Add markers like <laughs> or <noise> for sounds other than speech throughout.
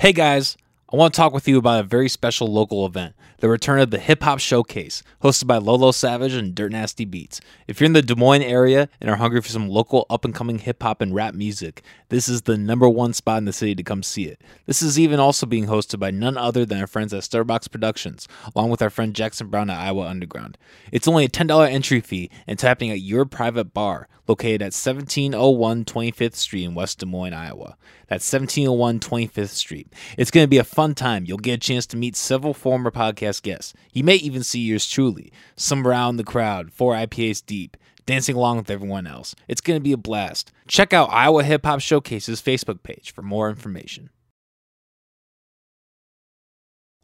Hey guys, I want to talk with you about a very special local event the return of the Hip Hop Showcase, hosted by Lolo Savage and Dirt Nasty Beats. If you're in the Des Moines area and are hungry for some local up and coming hip hop and rap music, this is the number one spot in the city to come see it. This is even also being hosted by none other than our friends at Stutterbox Productions, along with our friend Jackson Brown at Iowa Underground. It's only a $10 entry fee and it's happening at your private bar, located at 1701 25th Street in West Des Moines, Iowa. That's 1701 25th Street. It's going to be a fun time. You'll get a chance to meet several former podcast guests. You may even see yours truly, some around the crowd, four IPAs deep, dancing along with everyone else. It's going to be a blast. Check out Iowa Hip Hop Showcase's Facebook page for more information.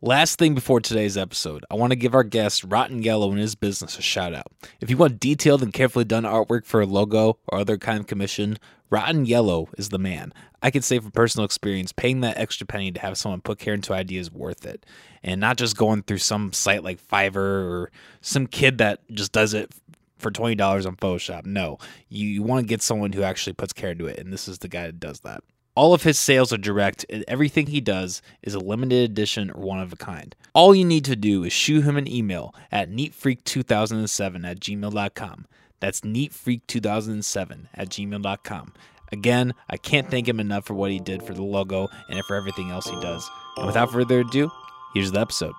Last thing before today's episode, I want to give our guest Rotten Yellow and his business a shout out. If you want detailed and carefully done artwork for a logo or other kind of commission, Rotten Yellow is the man. I can say from personal experience, paying that extra penny to have someone put care into ideas worth it. And not just going through some site like Fiverr or some kid that just does it for $20 on Photoshop. No, you, you want to get someone who actually puts care into it. And this is the guy that does that. All of his sales are direct, and everything he does is a limited edition or one of a kind. All you need to do is shoot him an email at neatfreak2007 at gmail.com. That's neatfreak2007 at gmail.com. Again, I can't thank him enough for what he did for the logo and for everything else he does. And without further ado, here's the episode.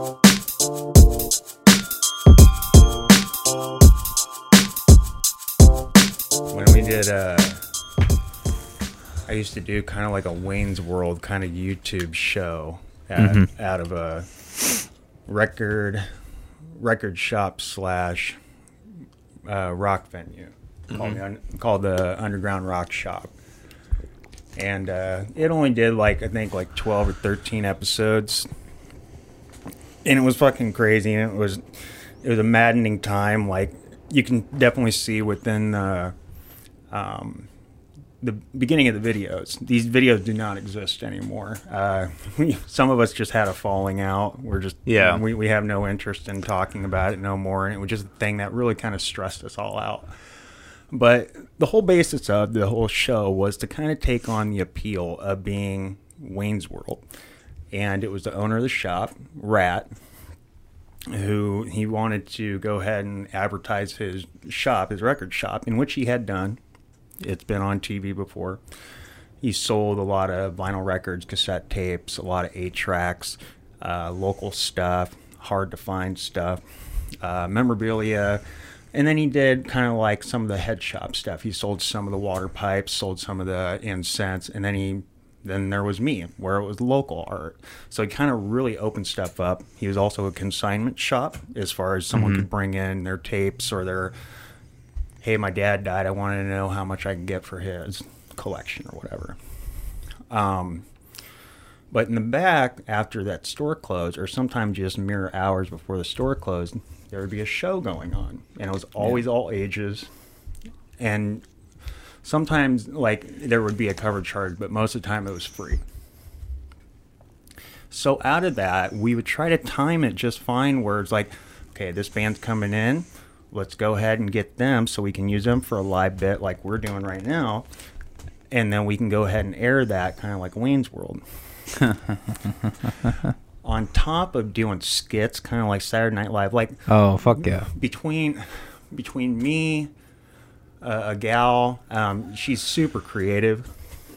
when we did uh I used to do kind of like a Wayne's World kind of YouTube show at, Mm-hmm. out of a record record shop slash uh, rock venue called, Mm-hmm. the, un- called the Underground Rock Shop. And uh, it only did like I think like twelve or thirteen episodes, and it was fucking crazy. And it was it was a maddening time. Like you can definitely see within the um, the beginning of the videos. These videos do not exist anymore. Uh, <laughs> we, some of us just had a falling out. We're just Yeah. We we have no interest in talking about it no more, and it was just a thing that really kind of stressed us all out. But the whole basis of the whole show was to kind of take on the appeal of being Wayne's World. And it was the owner of the shop, Rat, who he wanted to go ahead and advertise his shop, his record shop, in which he had done. It's been on TV before. He sold a lot of vinyl records, cassette tapes, a lot of eight tracks, uh, local stuff, hard to find stuff, uh, memorabilia, and then he did kind of like some of the head shop stuff. He sold some of the water pipes, sold some of the incense, and then he then there was me where it was local art. So he kind of really opened stuff up. He was also a consignment shop as far as someone could bring in their tapes or their hey, my dad died. I wanted to know how much I can get for his collection or whatever. Um, but in the back, after that store closed, or sometimes just mere hours before the store closed, there would be a show going on, and it was always all ages. And sometimes, like, there would be a cover charge, but most of the time it was free. So out of that, we would try to time it just fine. Where it's like, okay, this band's coming in, let's go ahead and get them so we can use them for a live bit like we're doing right now, and then we can go ahead and air that kind of like Wayne's World. <laughs> On top of doing skits, kind of like Saturday Night Live, like Oh, fuck yeah. between between me, uh, a gal, um, she's super creative.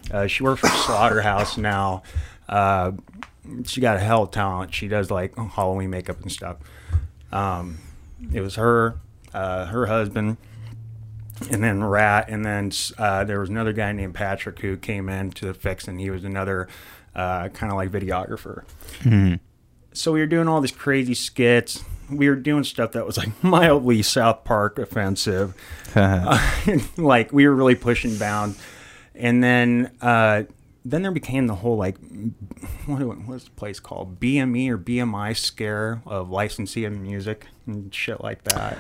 Uh, she works for Slaughterhouse now. Uh, she got a hell of talent. She does like Halloween makeup and stuff. Um, it was her, uh, her husband, and then Rat, and then uh, there was another guy named Patrick who came in to the fix, and he was another uh, kind of like videographer. So we were doing all these crazy skits. We were doing stuff that was like <laughs> mildly South Park offensive. <laughs> like we were really pushing bound. And then uh, then there became the whole like what what's the place called BME or BMI scare of licensing and music and shit like that.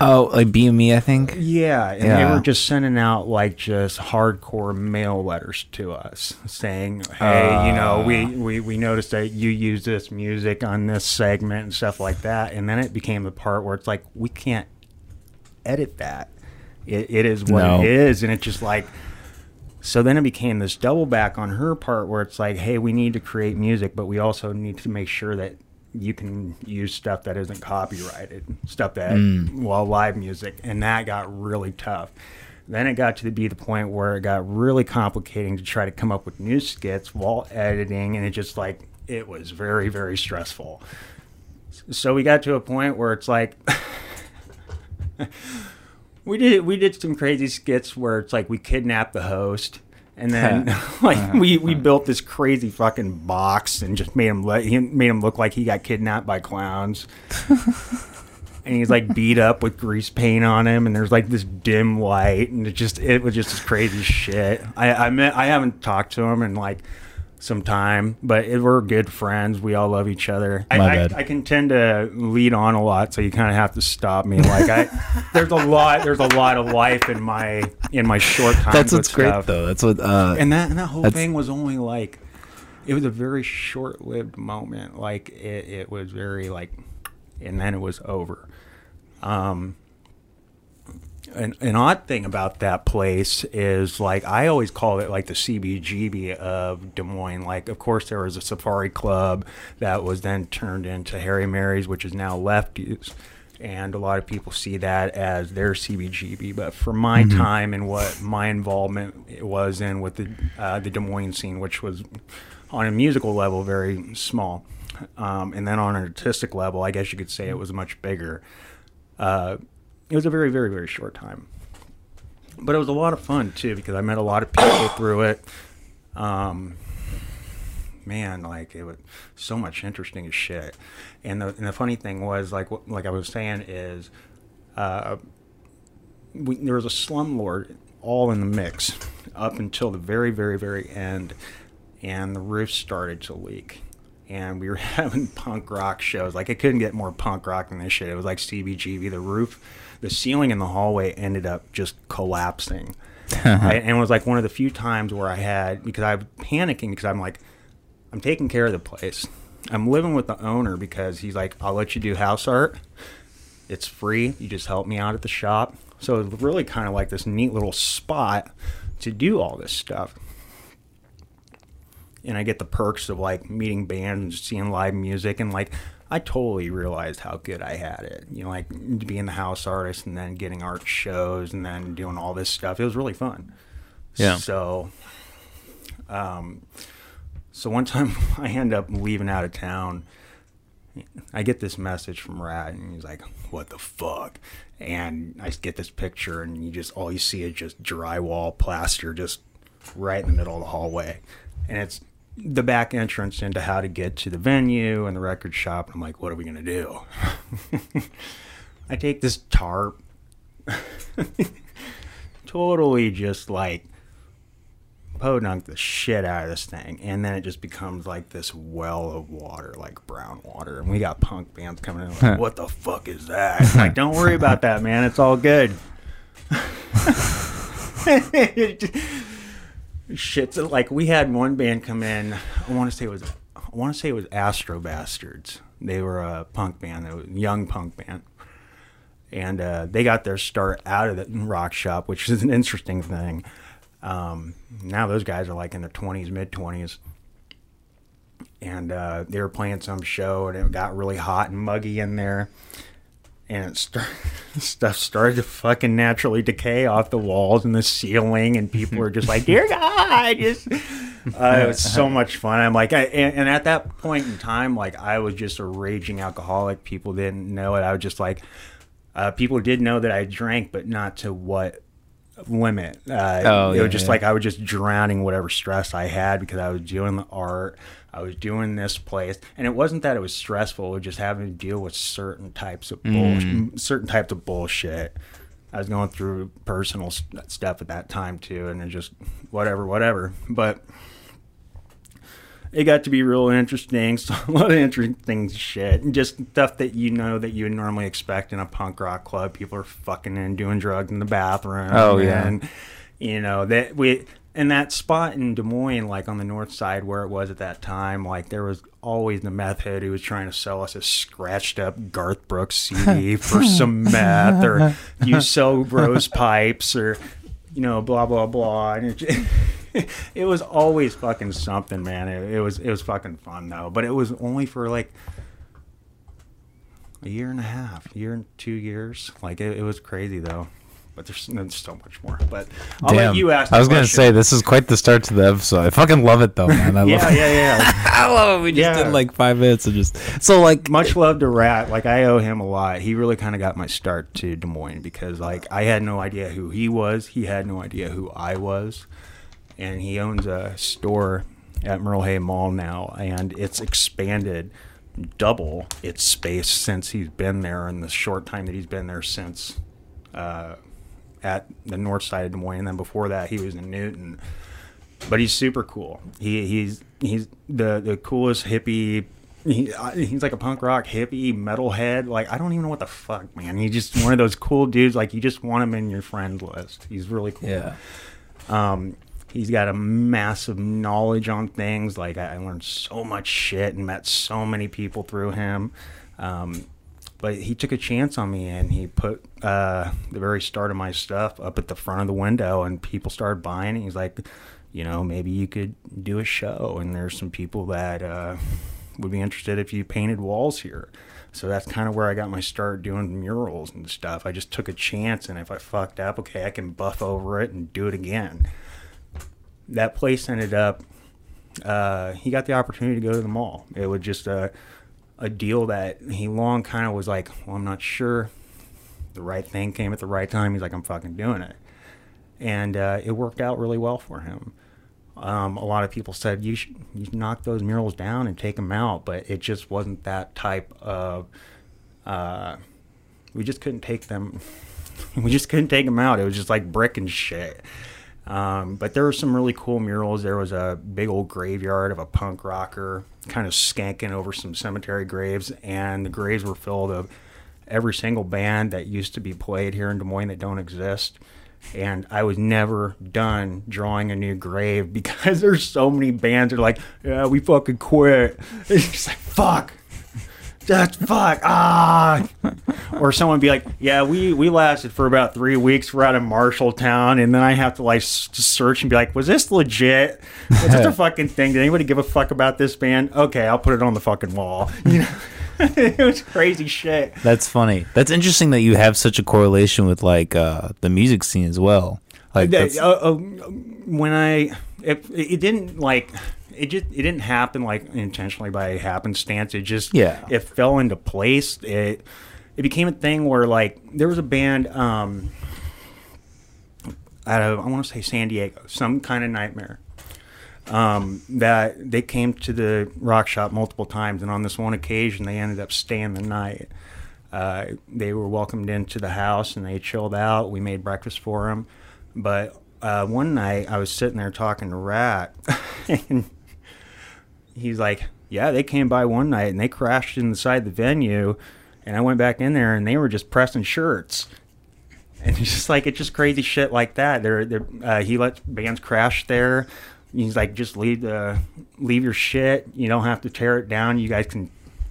Oh, like BME, I think. Yeah, and Yeah. they were just sending out like just hardcore mail letters to us saying, "Hey, you know, uh. we, we we noticed that you use this music on this segment and stuff like that." And then it became the part where it's like we can't edit that. It, it is what No. it is, and it's just like. So then it became this double back on her part where it's like, hey, we need to create music, but we also need to make sure that you can use stuff that isn't copyrighted, stuff that, mm. well, live music. And that got really tough. Then it got to be the point where it got really complicating to try to come up with new skits while editing. And it just like, it was very, very stressful. So we got to a point where it's like, <laughs> we did we did some crazy skits where it's like we kidnapped the host and then <laughs> <laughs> like uh-huh. we, we uh-huh. built this crazy fucking box and just made him let he made him look like he got kidnapped by clowns. <laughs> And he's like beat up with grease paint on him and there's like this dim light and it just it was just this crazy shit. I i met, i haven't talked to him and like some time but it, we're good friends we all love each other I, My I, bad. I can tend to lead on a lot so you kind of have to stop me like i <laughs> there's a lot there's a lot of life in my in my short time That's with what's great stuff. though. That's what. Uh, and that and that whole thing was only like it was a very short-lived moment like it, it was very like and then it was over um an, an odd thing about that place is like I always call it like the CBGB of Des Moines. Like, of course, there was a safari club that was then turned into Hairy Mary's, which is now Lefty's, and a lot of people see that as their CBGB. But for my time and what my involvement was in with the uh, the Des Moines scene, which was on a musical level very small, um, and then on an artistic level, I guess you could say it was much bigger. Uh, it was a very, very, very short time. But it was a lot of fun too because I met a lot of people <coughs> through it. Um, man, like it was so much interesting as shit. And the and the funny thing was like what- like I was saying is, uh, we, there was a slumlord all in the mix up until the very, very, very end, and the roof started to leak. And we were <laughs> having punk rock shows. Like it couldn't get more punk rock than this shit. It was like CBGB. The roof, the ceiling in the hallway ended up just collapsing. <laughs> I, and it was like one of the few times where I had because I was panicking because I'm like, I'm taking care of the place. I'm living with the owner because he's like, I'll let you do house art. It's free. You just help me out at the shop. So it's really kind of like this neat little spot to do all this stuff. And I get the perks of like meeting bands and seeing live music and like I totally realized how good I had it. You know, like being the house artist and then getting art shows and then doing all this stuff. It was really fun. Yeah. So um so one time <laughs> I end up leaving out of town I get this message from Rat, and he's like, "What the fuck?" And I get this picture, and you just all you see is just drywall plaster, just right in the middle of the hallway, and it's the back entrance into how to get to the venue and the record shop. I'm like, "What are we gonna do?" <laughs> I take this tarp, <laughs> totally just like podunk the shit out of this thing, and then it just becomes like this well of water, like brown water. And we got punk bands coming in, like, <laughs> what the fuck is that? I'm like, don't worry about that, man. It's all good. Shit, like we had one band come in. I want to say it was, I want to say it was Astro Bastards. They were a punk band, they were a young punk band and uh, they got their start out of the rock shop, which is an interesting thing. Um, now those guys are like in their twenties, mid twenties, and uh, they were playing some show, and it got really hot and muggy in there, and it start, <laughs> stuff started to fucking naturally decay off the walls and the ceiling, and people were just like, "Dear God!" Just uh, it was so much fun. I'm like, I, and, and at that point in time, like I was just a raging alcoholic. People didn't know it. I was just like, uh, people did know that I drank, but not to what limit. Uh, Oh, it yeah, was just yeah. like I was just drowning whatever stress I had because I was doing the art. I was doing this place, and it wasn't that it was stressful. It was just having to deal with certain types of bullshit, Mm. certain types of bullshit. I was going through personal st- stuff at that time too, and it just whatever, whatever. But it got to be real interesting. <laughs> So a lot of interesting shit, and just stuff that you know that you would normally expect in a punk rock club. People are fucking and doing drugs in the bathroom. Oh, yeah. and you know that we and that spot in Des Moines, like on the north side where it was at that time, like there was always the meth head who was trying to sell us a scratched up Garth Brooks CD <laughs> for some meth, or you sell rose pipes, or you know, blah blah blah. And it, <laughs> it was always fucking something, man. It, it was it was fucking fun though, but it was only for like a year and a half, year and two years. Like it, it was crazy though. But there's, there's so much more. But I'll Damn. let you ask. I was gonna say this is quite the start to the episode. I fucking love it though, man. I <laughs> Yeah, love yeah, yeah. <laughs> I love it. We just Yeah. did like five minutes and just so like Much love to Rat. Like I owe him a lot. He really kind of got my start to Des Moines because like I had no idea who he was. He had no idea who I was, and he owns a store at Merle Hay Mall now, and it's expanded double its space since he's been there in the short time that he's been there since uh, at the north side of Des Moines. And then before that, he was in Newton. But he's super cool. He he's he's the the coolest hippie. He, he's like a punk rock hippie metalhead. Like I don't even know what the fuck, man. He's just one of those cool dudes. Like you just want him in your friend list. He's really cool. yeah. Um, he's got a massive knowledge on things. Like I, I learned so much shit and met so many people through him. Um, but he took a chance on me and he put uh, the very start of my stuff up at the front of the window and people started buying it. He's like, you know, maybe you could do a show and there's some people that uh, would be interested if you painted walls here. So that's kind of where I got my start doing murals and stuff. I just took a chance and if I fucked up, okay, I can buff over it and do it again that place ended up uh, he got the opportunity to go to the mall it was just a, a deal that he long kind of was like well i'm not sure the right thing came at the right time. He's like i'm fucking doing it. And uh, it worked out really well for him. Um, a lot of people said you should you knock those murals down and take them out but it just wasn't that type of uh, we just couldn't take them <laughs> we just couldn't take them out. It was just like brick and shit um, but there were some really cool murals. There was a big old graveyard of a punk rocker kind of skanking over some cemetery graves, and the graves were filled of every single band that used to be played here in Des Moines that don't exist. And I was never done drawing a new grave <laughs> because there's so many bands that are like, yeah, we fucking quit. <laughs> It's like, fuck. That's fuck. Ah. <laughs> Or someone be like, yeah, we, we lasted for about three weeks. We're out of Marshalltown. And then I have to like s- search and be like, was this legit? Was this a <laughs> fucking thing? Did anybody give a fuck about this band? Okay, I'll put it on the fucking wall. <laughs> You know? it was crazy shit. That's funny. That's interesting that you have such a correlation with like uh the music scene as well. Like Uh, that's, uh, uh, when I it, it didn't like it just it didn't happen like intentionally by happenstance. It just Yeah. it fell into place. It it became a thing where like there was a band um out of I want to say San Diego, some kind of nightmare. Um, that they came to the rock shop multiple times, and on this one occasion, they ended up staying the night. Uh, they were welcomed into the house and they chilled out. We made breakfast for them. But uh, one night I was sitting there talking to Rat, <laughs> and he's like, "Yeah, they came by one night and they crashed inside the venue, and I went back in there and they were just pressing shirts." And <laughs> it's just like it's just crazy shit like that. They're, they're uh, he lets bands crash there. He's like, just leave the leave your shit. You don't have to tear it down. You guys can,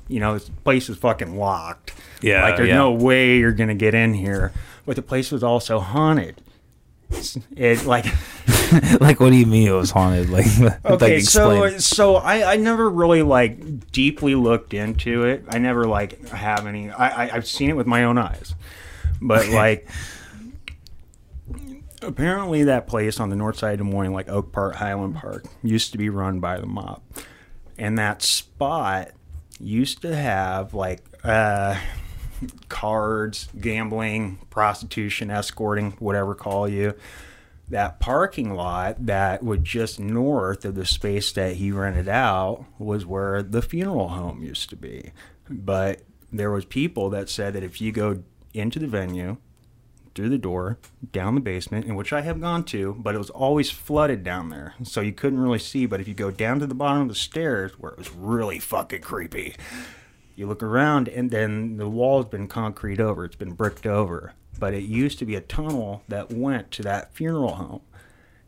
you know, this place is fucking locked. Yeah, like there's yeah. no way you're gonna get in here. But the place was also haunted. It like <laughs> like what do you mean it was haunted? Like, <laughs> okay, so so I, I never really like deeply looked into it. I never like have any. I, I I've seen it with my own eyes, but like apparently that place on the north side of Des Moines, like Oak Park, Highland Park, used to be run by the mob, and that spot used to have like uh, cards, gambling, prostitution, escorting, whatever call you. That parking lot that was just north of the space that he rented out was where the funeral home used to be. But there was people that said that if you go into the venue, through the door, down the basement, in which I have gone to, but it was always flooded down there, so you couldn't really see. But if you go down to the bottom of the stairs, where it was really fucking creepy, you look around, and then the wall's been concrete over, it's been bricked over. But it used to be a tunnel that went to that funeral home.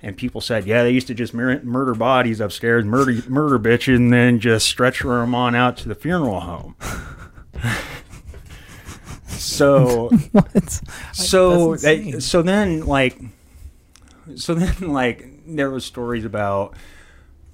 And people said, yeah, they used to just mur- murder bodies upstairs, murder murder bitches, and then just stretch them on out to the funeral home. <laughs> so <laughs> what? so they, so then like so then like there was stories about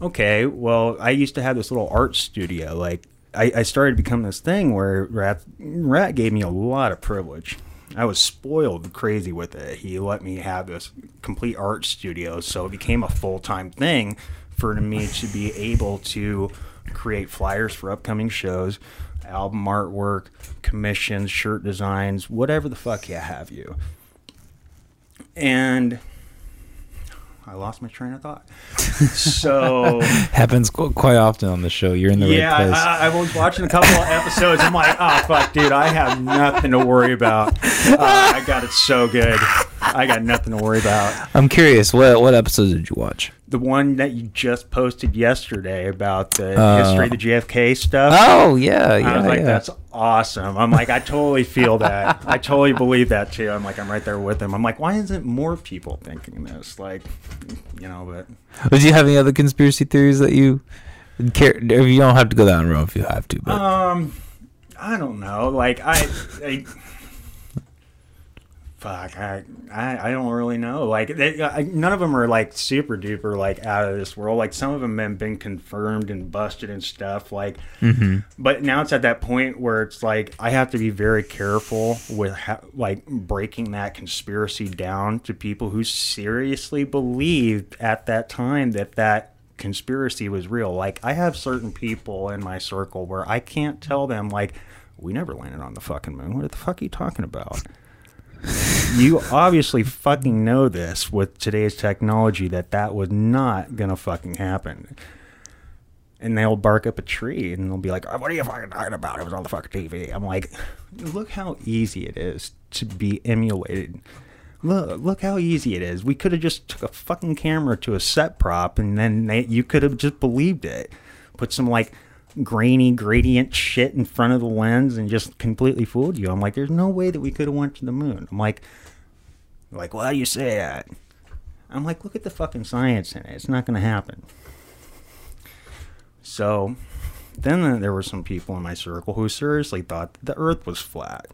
okay well i used to have this little art studio like i, I started to become this thing where rat, rat gave me a lot of privilege. I was spoiled crazy with it. He let me have this complete art studio so it became a full-time thing for me to be able to create flyers for upcoming shows album artwork commissions shirt designs whatever the fuck you have you. And I lost my train of thought. <laughs> So <laughs> Happens qu- quite often on the show. You're in the yeah, right place. I, I was watching a couple of episodes. I'm like, oh fuck, dude, I have nothing to worry about. Uh, I got it so good. I got nothing to worry about. I'm curious. What what episodes did you watch? The one that you just posted yesterday about the Uh, history of the JFK stuff. Oh yeah, yeah. I was like, yeah. that's awesome. I'm like, I totally feel that. I totally believe that too. I'm like, I'm right there with him. I'm like, why isn't more people thinking this? Like, you know, but Did you have any other conspiracy theories that you care? If you don't have to go down the road if you have to, but Um, I don't know. Like I, I fuck, I, I, I don't really know. Like they, uh, I, none of them are like super duper like out of this world. Like some of them have been confirmed and busted and stuff. Like, mm-hmm. but now it's at that point where it's like I have to be very careful with ha- like breaking that conspiracy down to people who seriously believed at that time that that conspiracy was real. Like I have certain people in my circle where I can't tell them like we never landed on the fucking moon. What the fuck are you talking about? You obviously fucking know this with today's technology that that was not gonna fucking happen. And they'll bark up a tree and they'll be like, oh, "What are you fucking talking about? It was on the fucking TV." I'm like, "Look how easy it is to be emulated. Look, look how easy it is. We could have just took a fucking camera to a set prop and then they, you could have just believed it. Put some like grainy gradient shit in front of the lens and just completely fooled you. I'm like, there's no way that we could have went to the moon. I'm like, like, why do you say that? I'm like, look at the fucking science in it. It's not going to happen. So then there were some people in my circle who seriously thought the earth was flat.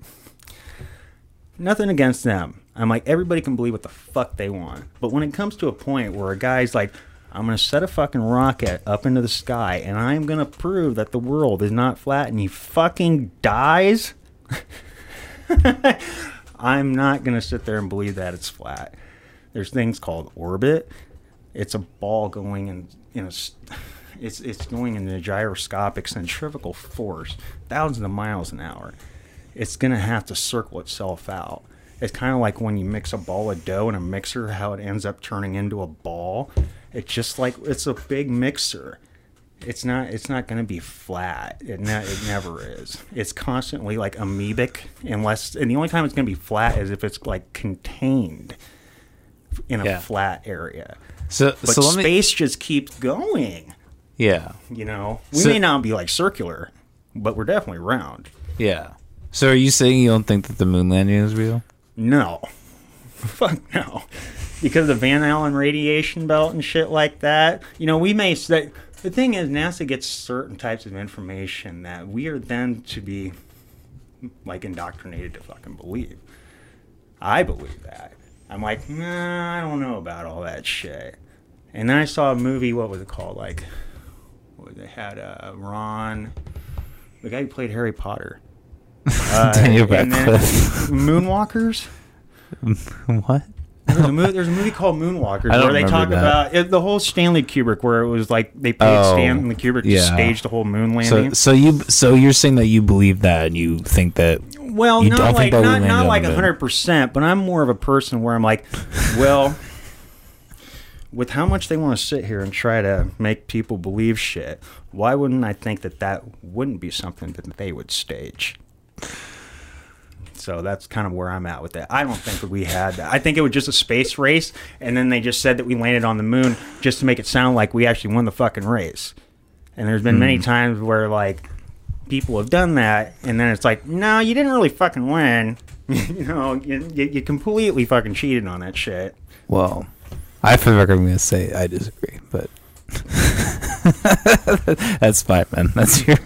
Nothing against them. I'm like, everybody can believe what the fuck they want. But when it comes to a point where a guy's like, I'm going to set a fucking rocket up into the sky and I'm going to prove that the world is not flat and he fucking dies, <laughs> I'm not going to sit there and believe that it's flat. There's things called orbit. It's a ball going in, you <laughs> know, it's it's going in a gyroscopic centrifugal force, thousands of miles an hour. It's gonna have to circle itself out. It's kind of like when you mix a ball of dough in a mixer, how it ends up turning into a ball. It's just like it's a big mixer. It's not. It's not going to be flat. It, ne- it never is. It's constantly like amoebic, unless and the only time it's going to be flat is if it's like contained in a Yeah. flat area. so But so let me. space just keeps going. Yeah, You know, we So- may not be like circular, but we're definitely round. yeah. So are you saying you don't think that the moon landing is real? No, <laughs> fuck no, because of the Van Allen radiation belt and shit like that. You know, we may say the thing is NASA gets certain types of information that we are then to be like indoctrinated to fucking believe. I believe that. I'm like, nah, I don't know about all that shit. And then I saw a movie. What was it called? Like, what they had uh, Ron, the guy who played Harry Potter. <laughs> Uh, Daniel Radcliffe. Moonwalkers. <laughs> what? There's a, movie, there's a movie called Moonwalkers where they talk that. about it, the whole Stanley Kubrick, where it was like they paid Oh, Stanley Kubrick to stage the whole moon landing. so you so you're saying that you believe that and you think that well, you not don't like not, not like hundred percent, but I'm more of a person where I'm like, well, with how much they want to sit here and try to make people believe shit, why wouldn't I think that that wouldn't be something that they would stage? So that's kind of where I'm at with that. I don't think we had that. I think it was just a space race, and then they just said that we landed on the moon just to make it sound like we actually won the fucking race. And there's been Hmm. many times where like people have done that, and then it's like, no, you didn't really fucking win. <laughs> you know, you, you, you completely fucking cheated on that shit. well I feel like I'm gonna say I disagree, but <laughs> that's fine, man. That's <laughs> your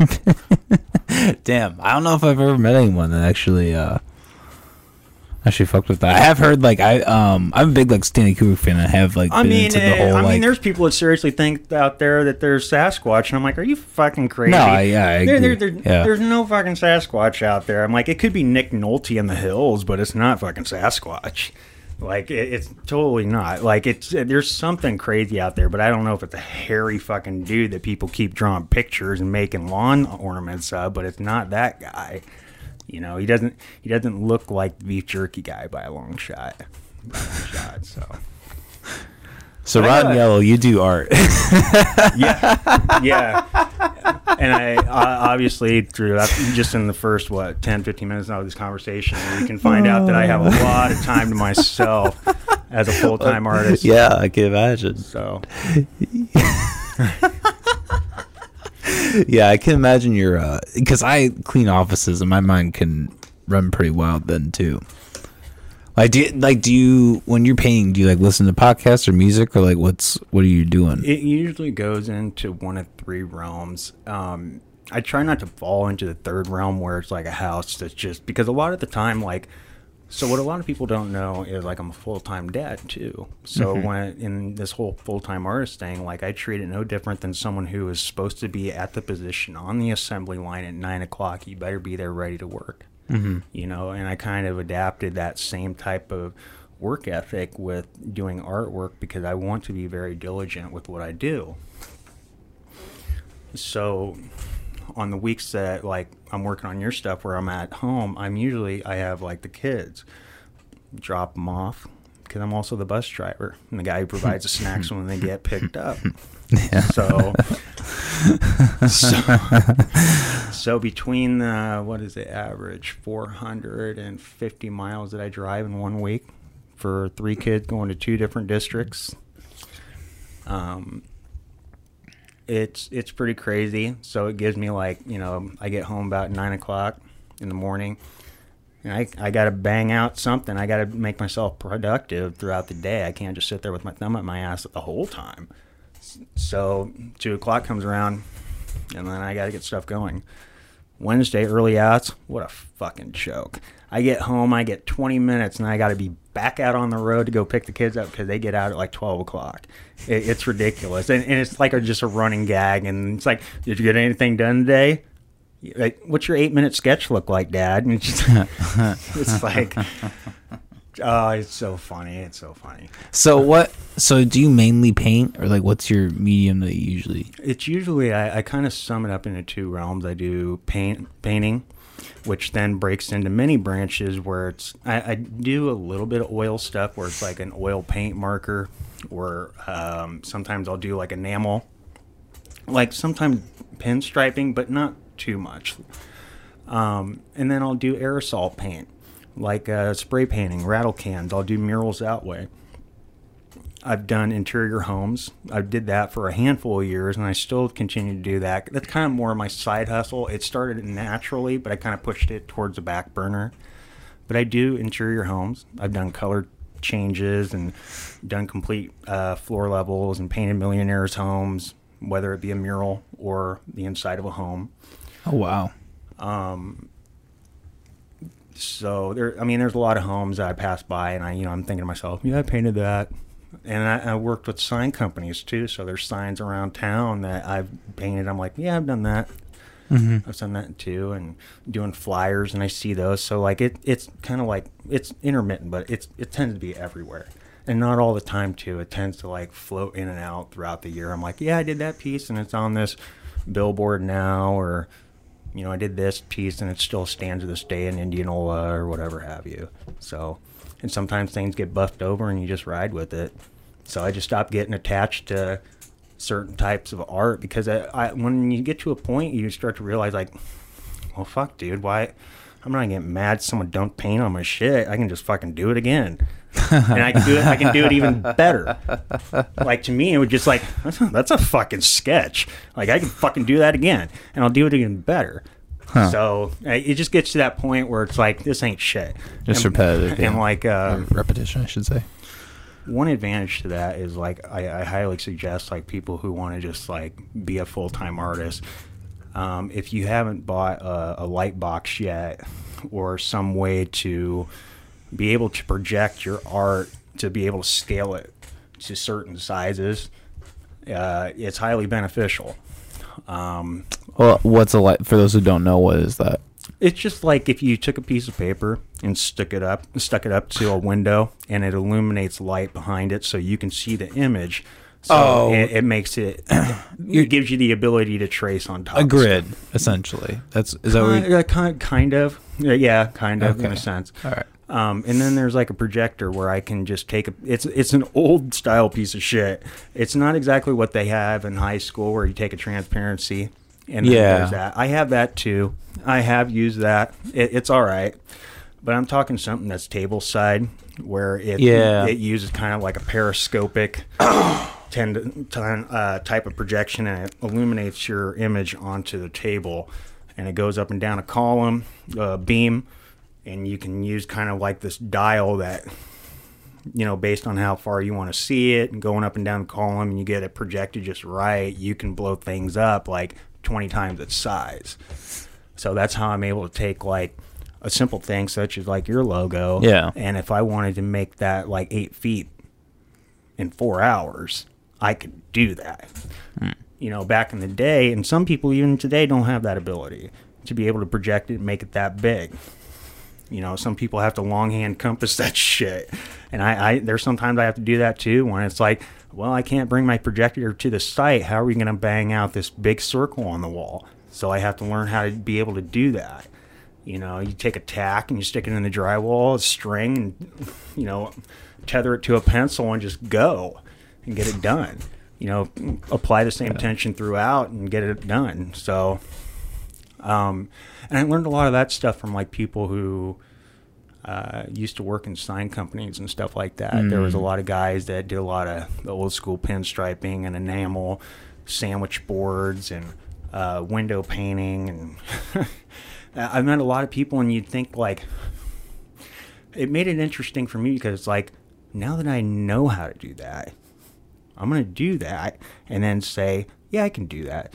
damn. I don't know if I've ever met anyone that actually uh actually fucked with that. I have heard like I um I'm a big like Stanley Kubrick fan. I have like I been mean, into the eh, whole I like mean, there's people that seriously think out there that there's Sasquatch, and I'm like, are you fucking crazy? no, I, yeah, I There, agree. there, there, yeah. There's no fucking Sasquatch out there. I'm like, it could be Nick Nolte in the hills, but it's not fucking Sasquatch. Like, it, it's totally not. Like, it's there's something crazy out there, but I don't know if it's a hairy fucking dude that people keep drawing pictures and making lawn ornaments of. But it's not that guy. You know, he doesn't he doesn't look like the beef jerky guy by a long shot. By a long shot. So <laughs> so Rotten Yellow, you do art. <laughs> yeah, yeah. And I uh, obviously through that, just in the first what 10, 15 minutes of this conversation, you can find out that I have a lot of time to myself as a full time artist. yeah, I can imagine. So <laughs> Yeah, I can imagine your uh because I clean offices and my mind can run pretty wild then too. Like do you, like do you when you're painting, do you like listen to podcasts or music or like what's what are you doing? it usually goes into one of three realms. Um, I try not to fall into the third realm where it's like a house that's just because a lot of the time, like, so what a lot of people don't know is like I'm a full time dad too. So when in this whole full time artist thing, like I treat it no different than someone who is supposed to be at the position on the assembly line at nine o'clock. You better be there ready to work. Mm-hmm. You know, and I kind of adapted that same type of work ethic with doing artwork because I want to be very diligent with what I do. So on the weeks that like I'm working on your stuff where I'm at home, I'm usually I have like the kids drop them off because I'm also the bus driver and the guy who provides the <laughs> snacks when they get picked up. So, <laughs> so, so between the what is the average 450 miles that I drive in one week for three kids going to two different districts. Um, it's it's pretty crazy. So it gives me like you know I get home about nine o'clock in the morning, and I I got to bang out something. I got to make myself productive throughout the day. I can't just sit there with my thumb at my ass the whole time. So two o'clock comes around, and then I got to get stuff going. Wednesday early outs, what a fucking joke. I get home, I get 20 minutes, and I got to be back out on the road to go pick the kids up because they get out at like 12 o'clock. It, it's ridiculous, and, and it's like a, just a running gag. And it's like, did you get anything done today? Like, what's your eight minute sketch look like, Dad? And it's, just, <laughs> it's like, oh, it's so funny. It's so funny. So what so do you mainly paint or like what's your medium that you usually It's usually I, I kind of sum it up into two realms. I do paint painting, which then breaks into many branches where it's I, I do a little bit of oil stuff where it's like an oil paint marker, or um, sometimes I'll do like enamel, like sometimes pinstriping, but not too much. Um, and then I'll do aerosol paint, like uh, spray painting, rattle cans. I'll do murals that way. I've done interior homes. I did that for a handful of years, and I still continue to do that. That's kind of more of my side hustle. It started naturally, but I kind of pushed it towards the back burner. But I do interior homes. I've done color changes and done complete uh, floor levels and painted millionaires' homes, whether it be a mural or the inside of a home. Oh wow. So there, I mean, there's a lot of homes that I pass by, and I, you know, I'm thinking to myself, yeah, I painted that, and I, I worked with sign companies too. So there's signs around town that I've painted. I'm like, yeah, I've done that. Mm-hmm. I've done that too, and doing flyers, and I see those. So like, it, it's kind of like it's intermittent, but it's it tends to be everywhere, and not all the time too. It tends to like float in and out throughout the year. I'm like, yeah, I did that piece, and it's on this billboard now, or you know, I did this piece and it still stands to this day in Indianola or whatever have you. So, and sometimes things get buffed over and you just ride with it. So I just stopped getting attached to certain types of art because I, I when you get to a point, you start to realize like, well, fuck, dude, why? I'm not getting mad. Someone don't paint on my shit. I can just fucking do it again, <laughs> and I can do it. I can do it even <laughs> better. Like to me, it would just like that's a, that's a fucking sketch. Like I can fucking do that again, and I'll do it even better. So uh, it just gets to that point where it's like this ain't shit. Just and, repetitive, And yeah. like uh, repetition I should say. one advantage to that is like I, I highly suggest like people who want to just like be a full time artist. Um, if you haven't bought a, a light box yet, or some way to be able to project your art to be able to scale it to certain sizes, uh, it's highly beneficial. Um, Well, what's a light for those who don't know? What is that? it's just like if you took a piece of paper and stuck it up, stuck it up to a window, and it illuminates light behind it, so you can see the image. So Oh. it, it makes it. <coughs> it gives you the ability to trace on top. A of grid, essentially. That's is that stuff. what? Kind, uh, kind, kind of. Yeah, Yeah, kind of in a sense. All right. Um, and then there's like a projector where I can just take a. It's it's an old style piece of shit. It's not exactly what they have in high school where you take a transparency and Yeah. there's that. I have that too. I have used that. It, it's all right, but I'm talking something that's table side where it Yeah. it uses kind of like a periscopic. <coughs> Ten, ten, uh, type of projection and it illuminates your image onto the table and it goes up and down a column uh, beam and you can use kind of like this dial that you know based on how far you want to see it and going up and down the column and you get it projected just right you can blow things up like 20 times its size. So that's how i'm able to take like a simple thing such as like your logo Yeah. and if i wanted to make that like eight feet in four hours i could do that. Hmm. You know back in the day and some people even today don't have that ability to be able to project it and make it that big you know, some people have to longhand compass <laughs> that shit, and I, I there's sometimes I have to do that too. When it's like, well, I can't bring my projector to the site. How are we going to bang out this big circle on the wall? So I have to learn how to be able to do that. You know, you take a tack and you stick it in the drywall, a string, and <laughs> you know, tether it to a pencil and just go and get it done. You know, apply the same tension throughout and get it done. So um, and I learned a lot of that stuff from like people who uh, used to work in sign companies and stuff like that. There was a lot of guys that did a lot of the old school pinstriping and enamel sandwich boards and uh, window painting. And <laughs> I met a lot of people, and you'd think like it made it interesting for me because it's like now that I know how to do that, I'm going to do that and then say, yeah, I can do that.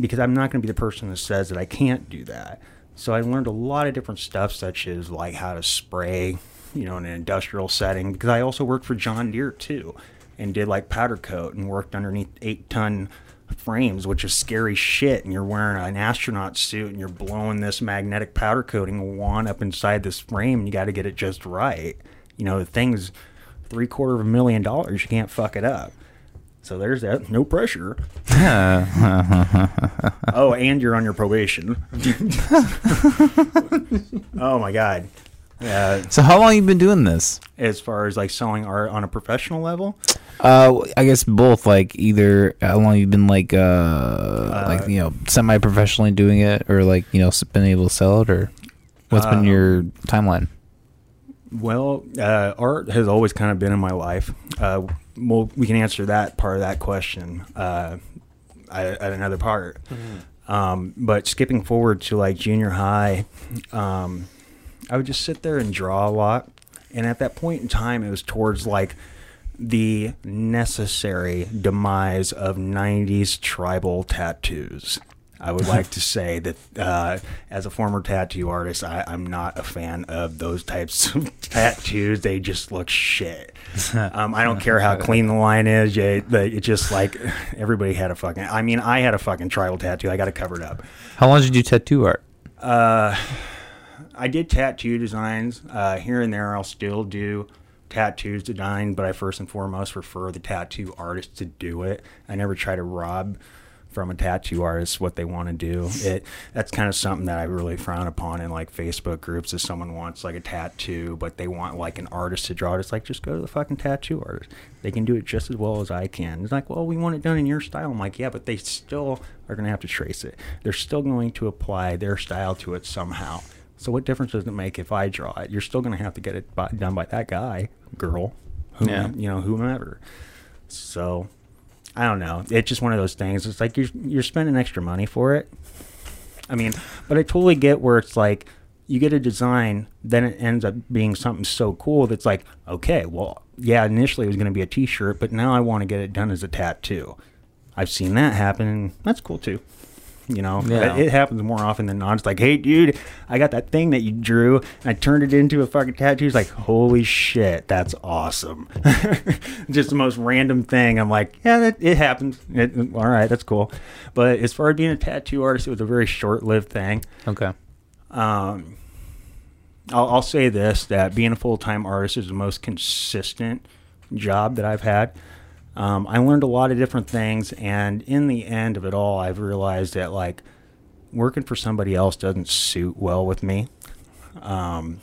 Because I'm not going to be the person that says that I can't do that. So I learned a lot of different stuff, such as like how to spray, you know, in an industrial setting. Because I also worked for John Deere too, and did like powder coat and worked underneath eight ton frames, which is scary shit. And you're wearing an astronaut suit and you're blowing this magnetic powder coating wand up inside this frame, and you got to get it just right. You know, the thing's three quarter of a million dollars. You can't fuck it up. So there's that. No pressure. <laughs> oh, and you're on your probation. <laughs> oh my god. Uh, So how long you been doing this? as far as like selling art on a professional level, Uh, I guess both. Like either how long you've been like uh, like you know semi professionally doing it, or like you know been able to sell it, or what's been Um, your timeline? well, uh, art has always kind of been in my life. Well, we can answer that part of that question uh, at, at another part. Um, but skipping forward to like junior high, um, I would just sit there and draw a lot. And at that point in time, it was towards like the necessary demise of 90s tribal tattoos. I would like to say that uh, as a former tattoo artist, I, I'm not a fan of those types of <laughs> tattoos. They just look shit. <laughs> Um, I don't care how clean the line is. Yeah, It, just like <sighs> everybody had a fucking. I mean, I had a fucking tribal tattoo. I got it covered up. How long did you do tattoo art? Uh, I did tattoo designs uh, here and there. I'll still do tattoos design, but I first and foremost prefer the tattoo artist to do it. I never try to rob from a tattoo artist what they want to do. It that's kind of something that I really frown upon in like Facebook groups. If someone wants like a tattoo, but they want like an artist to draw it, it's like just go to the fucking tattoo artist. They can do it just as well as I can. It's like, well, we want it done in your style. I'm like, yeah, but they still are going to have to trace it. They're still going to apply their style to it somehow. So what difference does it make if I draw it? You're still going to have to get it by, done by that guy, girl, whom, Yeah. you know, whomever. So I don't know. It's just one of those things. It's like you're you're spending extra money for it. I mean, but I totally get where it's like you get a design, then it ends up being something so cool that's like, okay, well, yeah, initially it was going to be a T-shirt, but now I want to get it done as a tattoo. I've seen that happen, that's cool too. You know, Yeah. it, it happens more often than not. It's like, hey, dude, I got that thing that you drew, and I turned it into a fucking tattoo. It's like, holy shit, that's awesome. <laughs> Just the most random thing. I'm like, yeah, that, it happens. It, all right, that's cool. But as far as being a tattoo artist, it was a very short-lived thing. Okay. Um, I'll, I'll say this: that being a full-time artist is the most consistent job that I've had. Um, I learned a lot of different things, and in the end of it all, I've realized that like working for somebody else doesn't suit well with me. Um,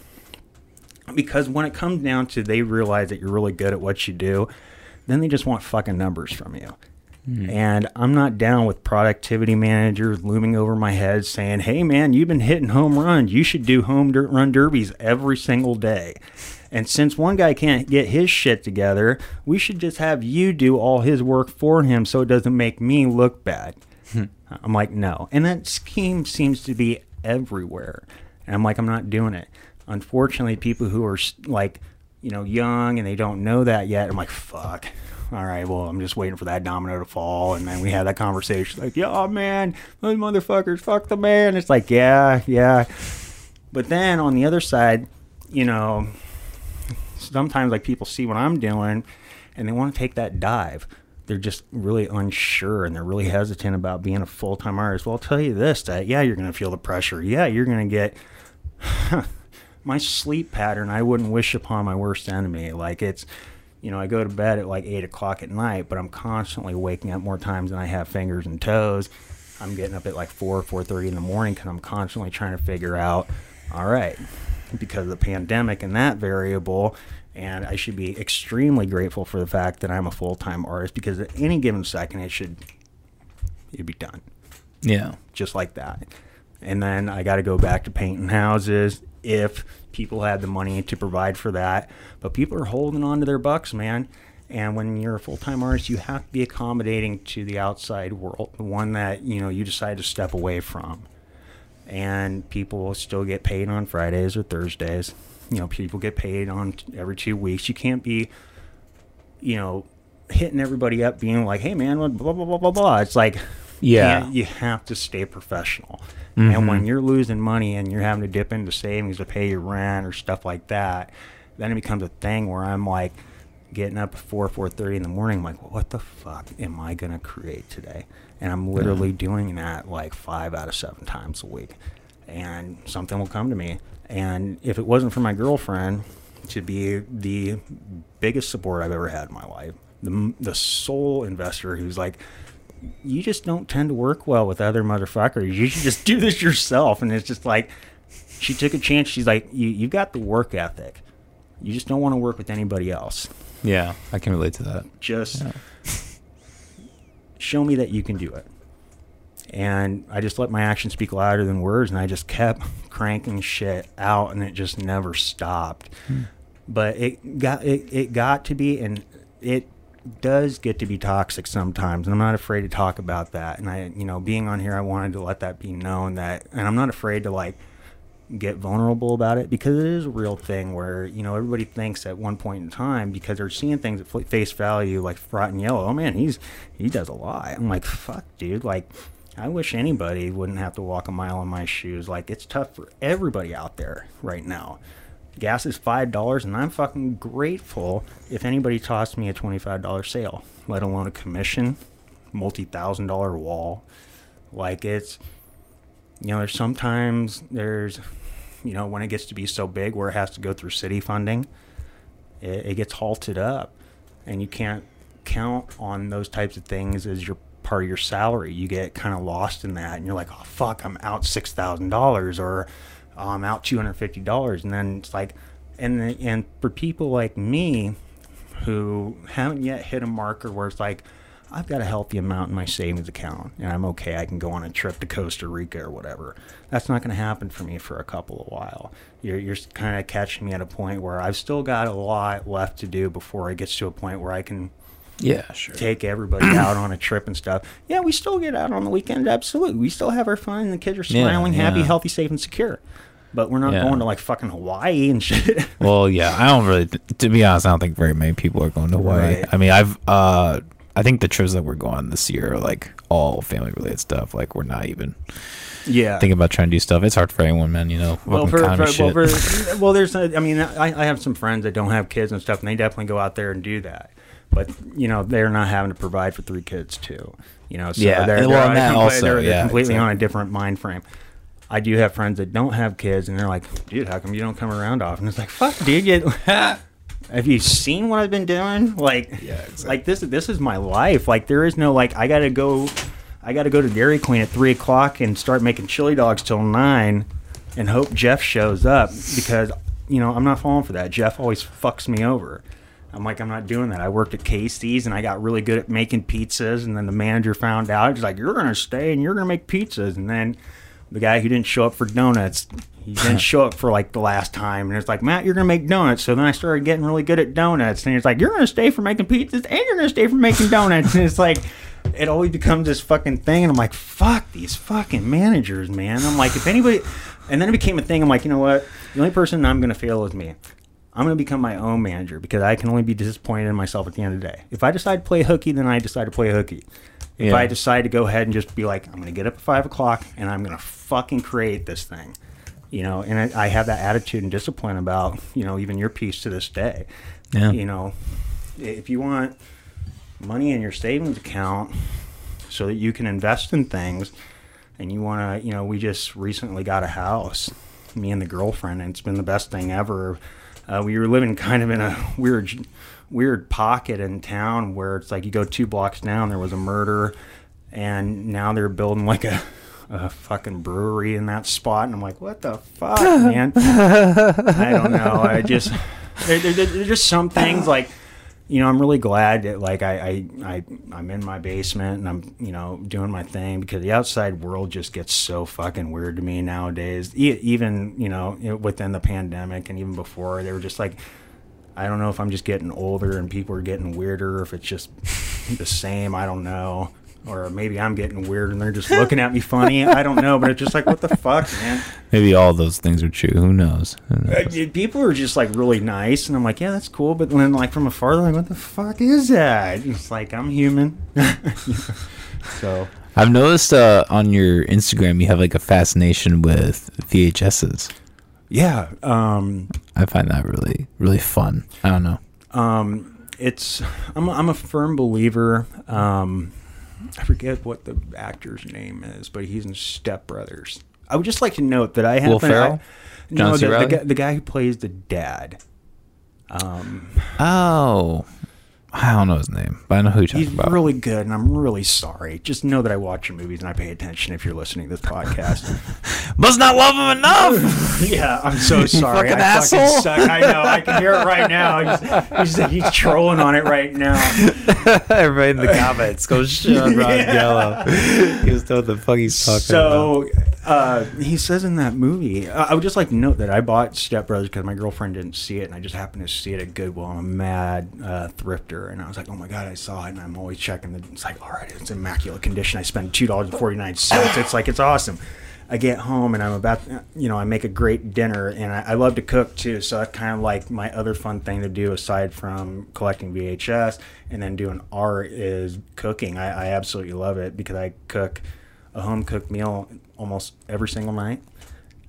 because when it comes down to they realize that you're really good at what you do, then they just want fucking numbers from you. Hmm. And I'm not down with productivity managers looming over my head saying, "Hey man, you've been hitting home runs. You should do home dirt run derbies every single day." And since one guy can't get his shit together, we should just have you do all his work for him so it doesn't make me look bad. Hmm. I'm like, no. And that scheme seems to be everywhere. And I'm like, I'm not doing it. Unfortunately, people who are like, you know, young and they don't know that yet, I'm like, fuck. All right, well, I'm just waiting for that domino to fall. And then we had that conversation like, yeah, man, those motherfuckers, fuck the man. It's like, yeah, yeah. But then on the other side, you know, sometimes like people see what I'm doing and they want to take that dive. They're just really unsure and they're really hesitant about being a full time artist. Well, I'll tell you this that yeah, you're going to feel the pressure. Yeah, you're going to get <sighs> my sleep pattern. I wouldn't wish upon my worst enemy. Like it's, you know, I go to bed at like eight o'clock at night, but I'm constantly waking up more times than I have fingers and toes. I'm getting up at like four, or four thirty in the morning because I'm constantly trying to figure out, all right, because of the pandemic and that variable. And I should be extremely grateful for the fact that I'm a full time artist because at any given second it should it'd be done Yeah. just like that. And then I got to go back to painting houses if people had the money to provide for that. But people are holding on to their bucks, man. And when you're a full time artist, you have to be accommodating to the outside world, the one that you know you decide to step away from. And people will still get paid on Fridays or Thursdays. You know, people get paid on every two weeks. You can't be, you know, hitting everybody up, being like, "Hey, man, blah blah blah blah." blah. It's like, Yeah. you have to stay professional. And mm-hmm. when you're losing money and you're having to dip into savings to pay your rent or stuff like that, then it becomes a thing where I'm like getting up at four, four thirty in the morning. I'm like, what the fuck am I gonna create today? And I'm literally doing that like five out of seven times a week. And something will come to me. And if it wasn't for my girlfriend to be the biggest support I've ever had in my life, the the sole investor who's like, you just don't tend to work well with other motherfuckers. You should just do this yourself. And it's just like, she took a chance. She's like, you, you got the work ethic. You just don't want to work with anybody else. Yeah. I can relate to that. Just show me that you can do it. And I just let my actions speak louder than words. And I just kept <laughs> cranking shit out and it just never stopped. Hmm. But it got, it, it got to be, and it does get to be toxic sometimes. And I'm not afraid to talk about that. And I, you know, being on here, I wanted to let that be known that, and I'm not afraid to like, get vulnerable about it because it is a real thing where you know everybody thinks at one point in time because they're seeing things at face value like rotten yellow oh man he's he does a lot i'm like fuck dude like i wish anybody wouldn't have to walk a mile in my shoes like it's tough for everybody out there right now gas is five dollars and i'm fucking grateful if anybody tossed me a $25 sale let alone a commission multi-thousand dollar wall. Like it's you know there's sometimes there's you know when it gets to be so big where it has to go through city funding it, it gets halted up and you can't count on those types of things as your part of your salary. You get kind of lost in that and you're like oh fuck i'm out $6000 or oh, i'm out $250 and then it's like and and for people like me who haven't yet hit a marker where it's like I've got a healthy amount in my savings account and I'm okay. I can go on a trip to Costa Rica or whatever. That's not going to happen for me for a couple of while. You're, you're kind of catching me at a point where I've still got a lot left to do before it gets to a point where I can Yeah, sure. take everybody <clears throat> out on a trip and stuff. Yeah, we still get out on the weekend. Absolutely. We still have our fun. And The kids are Yeah, smiling, happy, yeah. healthy, safe, and secure. but we're not Yeah. going to like fucking Hawaii and <laughs> shit. Well, yeah, I don't really. To be honest, I don't think very many people are going to Hawaii. Right. I mean, I've. uh I think the trips that we're going on this year are like all family related stuff. Like we're not even yeah. thinking about trying to do stuff. It's hard for anyone, man. You know, well, for, for, shit. well, for, well, <laughs> there's, a, I mean, I, I have some friends that don't have kids and stuff, and they definitely go out there and do that. But you know, they're not having to provide for three kids too. You know, so Yeah, they're, well, they're, completely- also, they're, they're yeah, completely on a different mind frame. I do have friends that don't have kids, and they're like, "Dude, how come you don't come around often?" It's like, "Fuck, dude, you, <laughs> have you seen what I've been doing? Like, Yeah, exactly. like this, this is my life. Like, there is no like, I gotta go, I gotta go to Dairy Queen at three o'clock and start making chili dogs till nine, and hope Jeff shows up because you know I'm not falling for that. Jeff always fucks me over. I'm like, I'm not doing that. I worked at Casey's and I got really good at making pizzas, and then the manager found out. He's like, "You're gonna stay and you're gonna make pizzas," and then the guy who didn't show up for donuts, he didn't <laughs> show up for like the last time, and it's like, Matt, you're gonna make donuts. So then I started getting really good at donuts, and it's like, you're gonna stay for making pizzas and you're gonna stay for making donuts, <laughs> and it's like. It always becomes this fucking thing, and I'm like, "Fuck these fucking managers, man!" I'm like, if anybody, and then it became a thing. I'm like, you know what? The only person I'm gonna fail is me. I'm going to become my own manager because I can only be disappointed in myself at the end of the day. If I decide to play hooky, then I decide to play hooky. If Yeah. I decide to go ahead and just be like, I'm going to get up at five o'clock and I'm going to fucking create this thing, you know, and I, I have that attitude and discipline about, you know, even your piece to this day. Yeah. You know, if you want money in your savings account so that you can invest in things and you want to, you know, we just recently got a house, me and the girlfriend, and it's been the best thing ever. Uh, we were living kind of in a weird, weird pocket in town where it's like you go two blocks down, there was a murder, and now they're building like a, a fucking brewery in that spot, and I'm like, what the fuck, man? <laughs> I don't know. I just there, there, there- there's just some things like you know, I'm really glad that like I, I, I I'm in my basement and I'm you know doing my thing because the outside world just gets so fucking weird to me nowadays. E- even you know within the pandemic and even before, they were just like. I don't know if I'm just getting older and people are getting weirder, or if it's just <laughs> the same. I don't know. Or maybe I'm getting weird and they're just looking at me funny. I don't know, but it's just like, what the fuck, man? Maybe all those things are true. Who knows? Who Uh, knows? dude, people are just like really nice, and I'm like, yeah, that's cool. But then, like from afar, they're like, what the fuck is that? And it's like I'm human. <laughs> so I've noticed uh, on your Instagram you have like a fascination with VHSs. yeah, um, I find that really, really fun. I don't know. um, it's I'm a, I'm a firm believer. Um, I forget what the actor's name is, but he's in Step Brothers. I would just like to note that I have Will Ferrell? no, the, the, guy, the guy who plays the dad. Um, Oh, I don't know his name, but I know who you're talking He's about. really good, and I'm really sorry. Just know that I watch your movies and I pay attention if you're listening to this podcast. <laughs> Must not love him enough. <laughs> yeah, I'm so sorry. fucking I asshole. fucking suck. I know. I can hear it right now. He's, he's, he's trolling on it right now. <laughs> Everybody in the comments go shut Ron. Yellow. He was what the fuck he's talking about. So uh, he says in that movie, uh, I would just like to note that I bought Step Brothers because my girlfriend didn't see it, and I just happened to see it at Goodwill. I'm a mad uh, thrifter, and I was like, oh my god, I saw it, and I'm always checking. The, it's like, all right, it's immaculate condition. I spend two dollars and forty nine cents. It's like it's awesome. I get home and I'm about, you know, I make a great dinner, and I, I love to cook too. So that's kind of like my other fun thing to do aside from collecting VHS and then doing art is cooking. I, I absolutely love it because I cook a home cooked meal almost every single night.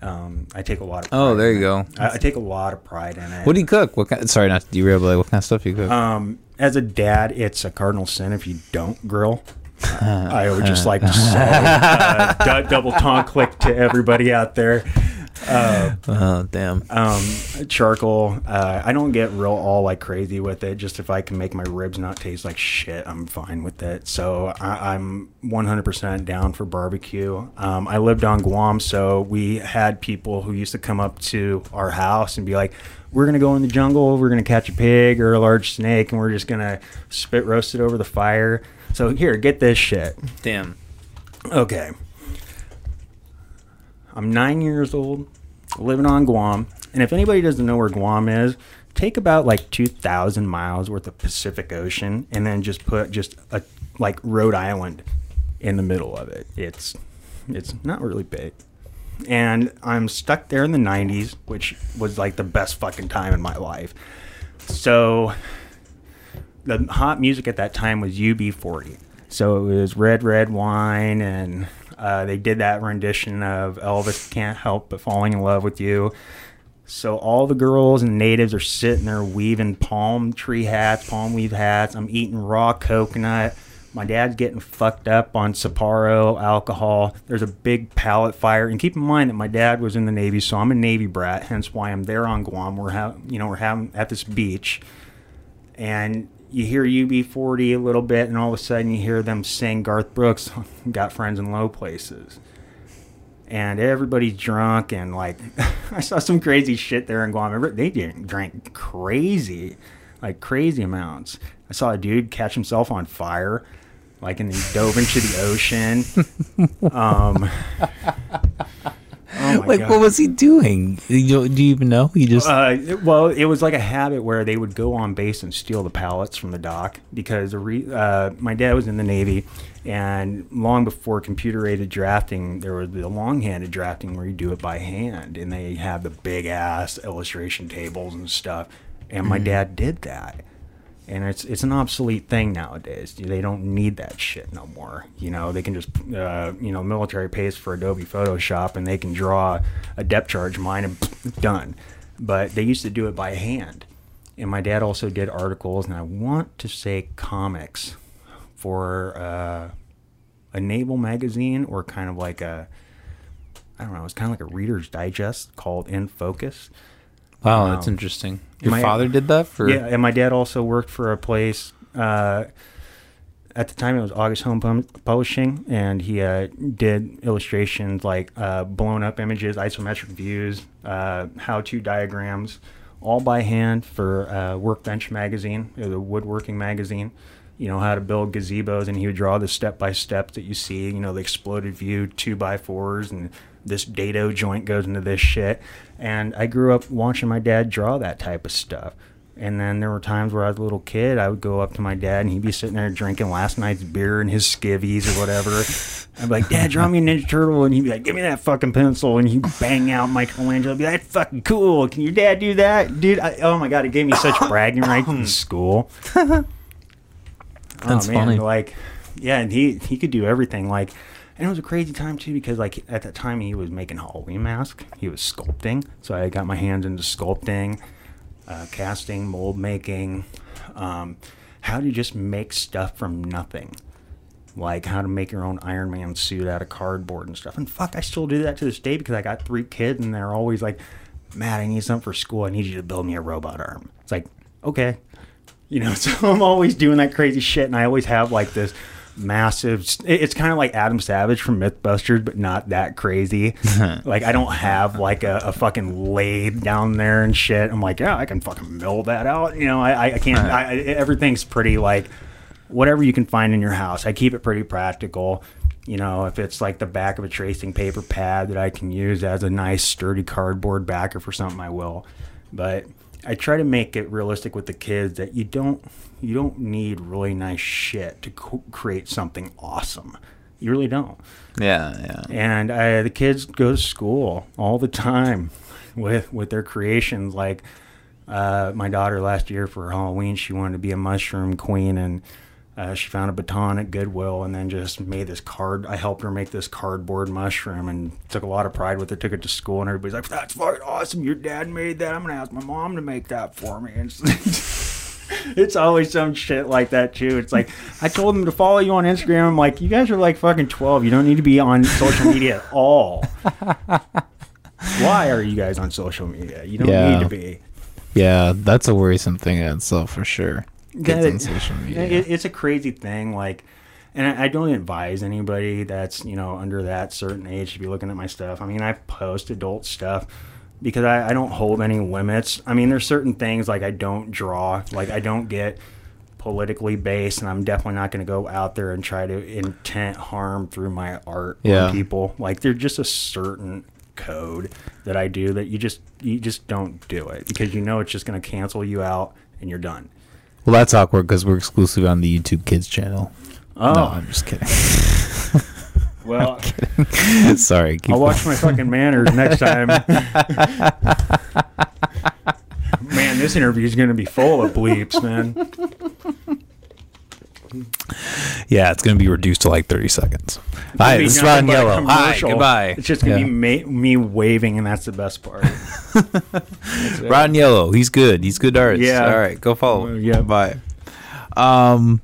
Um, I take a lot of. Oh, there you go. I, I take a lot of pride in it. What do you cook? What kind? Sorry, not to derail, but like, what kind of stuff do you cook? Um, as a dad, it's a cardinal sin if you don't grill. <laughs> I would just like to say, uh, double tongue click to everybody out there. Uh, oh, damn. um, charcoal. Uh, I don't get real all like crazy with it. Just if I can make my ribs not taste like shit, I'm fine with it. So I, I'm 100% down for barbecue. Um, I lived on Guam, so we had people who used to come up to our house and be like, "We're gonna go in the jungle. We're gonna catch a pig or a large snake, and we're just gonna spit roast it over the fire." So here, get this shit. Damn. Okay. I'm nine years old, living on Guam. And if anybody doesn't know where Guam is, take about like 2,000 miles worth of Pacific Ocean and then just put just a like Rhode Island in the middle of it. It's it's not really big. and I'm stuck there in the '90s, which was like the best fucking time in my life. So the hot music at that time was UB40. So it was Red Red Wine, and uh, they did that rendition of Elvis Can't Help But Falling in Love with You. So all the girls and natives are sitting there weaving palm tree hats, palm weave hats. I'm eating raw coconut. My dad's getting fucked up on Sapporo alcohol. There's a big pallet fire, and keep in mind that my dad was in the Navy, so I'm a Navy brat. Hence why I'm there on Guam. We're having, you know, we're having at this beach, and you hear UB40 a little bit, and all of a sudden you hear them sing Garth Brooks, <laughs> "Got Friends in Low Places," and everybody's drunk, and like <laughs> I saw some crazy shit there in Guam. They didn't drink crazy, like crazy amounts. I saw a dude catch himself on fire, like and he dove into the ocean. <laughs> Um, oh like, God. what was he doing? You, do you even know? He just Uh, well, it was like a habit where they would go on base and steal the pallets from the dock because re- uh, my dad was in the Navy, and long before computer-aided drafting, there was the long-handed drafting where you do it by hand, and they have the big-ass illustration tables and stuff. And my dad did that, and it's it's an obsolete thing nowadays. They don't need that shit no more. You know, they can just uh, you know military pays for Adobe Photoshop and they can draw a depth charge mine and done. But they used to do it by hand. And my dad also did articles, and I want to say comics for uh, a naval magazine or kind of like a I don't know. It's kind of like a Reader's Digest called In Focus. Wow, that's um, interesting. Your my- father did that for Yeah, and my dad also worked for a place. Uh, at the time, it was August Home Pub- Publishing, and he uh, did illustrations like uh, blown up images, isometric views, uh, how-to diagrams, all by hand for uh, Workbench magazine, or the woodworking magazine. You know how to build gazebos, and he would draw the step by step that you see. You know the exploded view, two by fours, and this dado joint goes into this shit. And I grew up watching my dad draw that type of stuff. And then there were times where I was a little kid, I would go up to my dad and he'd be sitting there drinking last night's beer and his skivvies or whatever. I'd be like, Dad, draw me a Ninja Turtle. And he'd be like, Give me that fucking pencil. And he'd bang out Michelangelo. I'd be like, That's fucking cool. Can your dad do that? Dude, I, oh my God, it gave me such <coughs> bragging rights in school. That's oh, man, funny. Like, yeah, and he he could do everything. Like, and it was a crazy time too because like at that time he was making Halloween masks. He was sculpting, so I got my hands into sculpting, uh, casting, mold making, um, how to just make stuff from nothing. Like how to make your own Iron Man suit out of cardboard and stuff. And fuck, I still do that to this day because I got three kids and they're always like, Matt, I need something for school. I need you to build me a robot arm. It's like, okay, you know <laughs> so i'm always doing that crazy shit and i always have like this massive. It's kind of like adam savage from mythbusters but not that crazy. <laughs> Like i don't have like a, a fucking lathe down there and shit. I'm like yeah i can fucking mill that out. You know i, I- can't I, I- everything's pretty like whatever you can find in your house. I keep it pretty practical. You know if it's like the back of a tracing paper pad that i can use as a nice sturdy cardboard backer for something i will. But I try to make it realistic with the kids that you don't you don't need really nice shit to co- create something awesome. You really don't. yeah, yeah. And uh, the kids go to school all the time <laughs> with with their creations. Like uh, my daughter last year for Halloween, she wanted to be a mushroom queen, and uh, she found a baton at Goodwill, and then just made this card. I helped her make this cardboard mushroom, and took a lot of pride with it. Took it to school, and everybody's like, "That's fucking awesome! Your dad made that. I'm gonna ask my mom to make that for me." <laughs> It's, always some shit like that too. It's like I told them to follow you on Instagram. I'm like, you guys are like fucking 12. You don't need to be on social media at all. Why are you guys on social media? You don't Yeah. need to be. Yeah, that's a worrisome thing in itself for sure. Kids on social media. It, it's a crazy thing. Like, and I don't advise anybody that's you know under that certain age to be looking at my stuff. I mean, I post adult stuff because I, I don't hold any limits. I mean, there's certain things like I don't draw, like I don't get politically based, and I'm definitely not going to go out there and try to intent harm through my art Yeah. on people. Like, there's just a certain code that I do that you just you just don't do it because you know it's just going to cancel you out and you're done. Well, that's awkward because we're exclusive on the YouTube Kids channel. Oh, No, I'm just kidding. <laughs> Well, <laughs> Sorry. Keep I'll watch my fucking manners next time. <laughs> man, this interview is going to be full of bleeps, man. Yeah, it's going to be reduced to like 30 seconds. Hi, this is Rotten Yellow. Hi, goodbye. It's just going to Yeah. be ma- me waving, and that's the best part. <laughs> Rotten Yellow. He's good. He's good artist. Yeah. All right, go follow. Well, him. yeah. Bye. Um,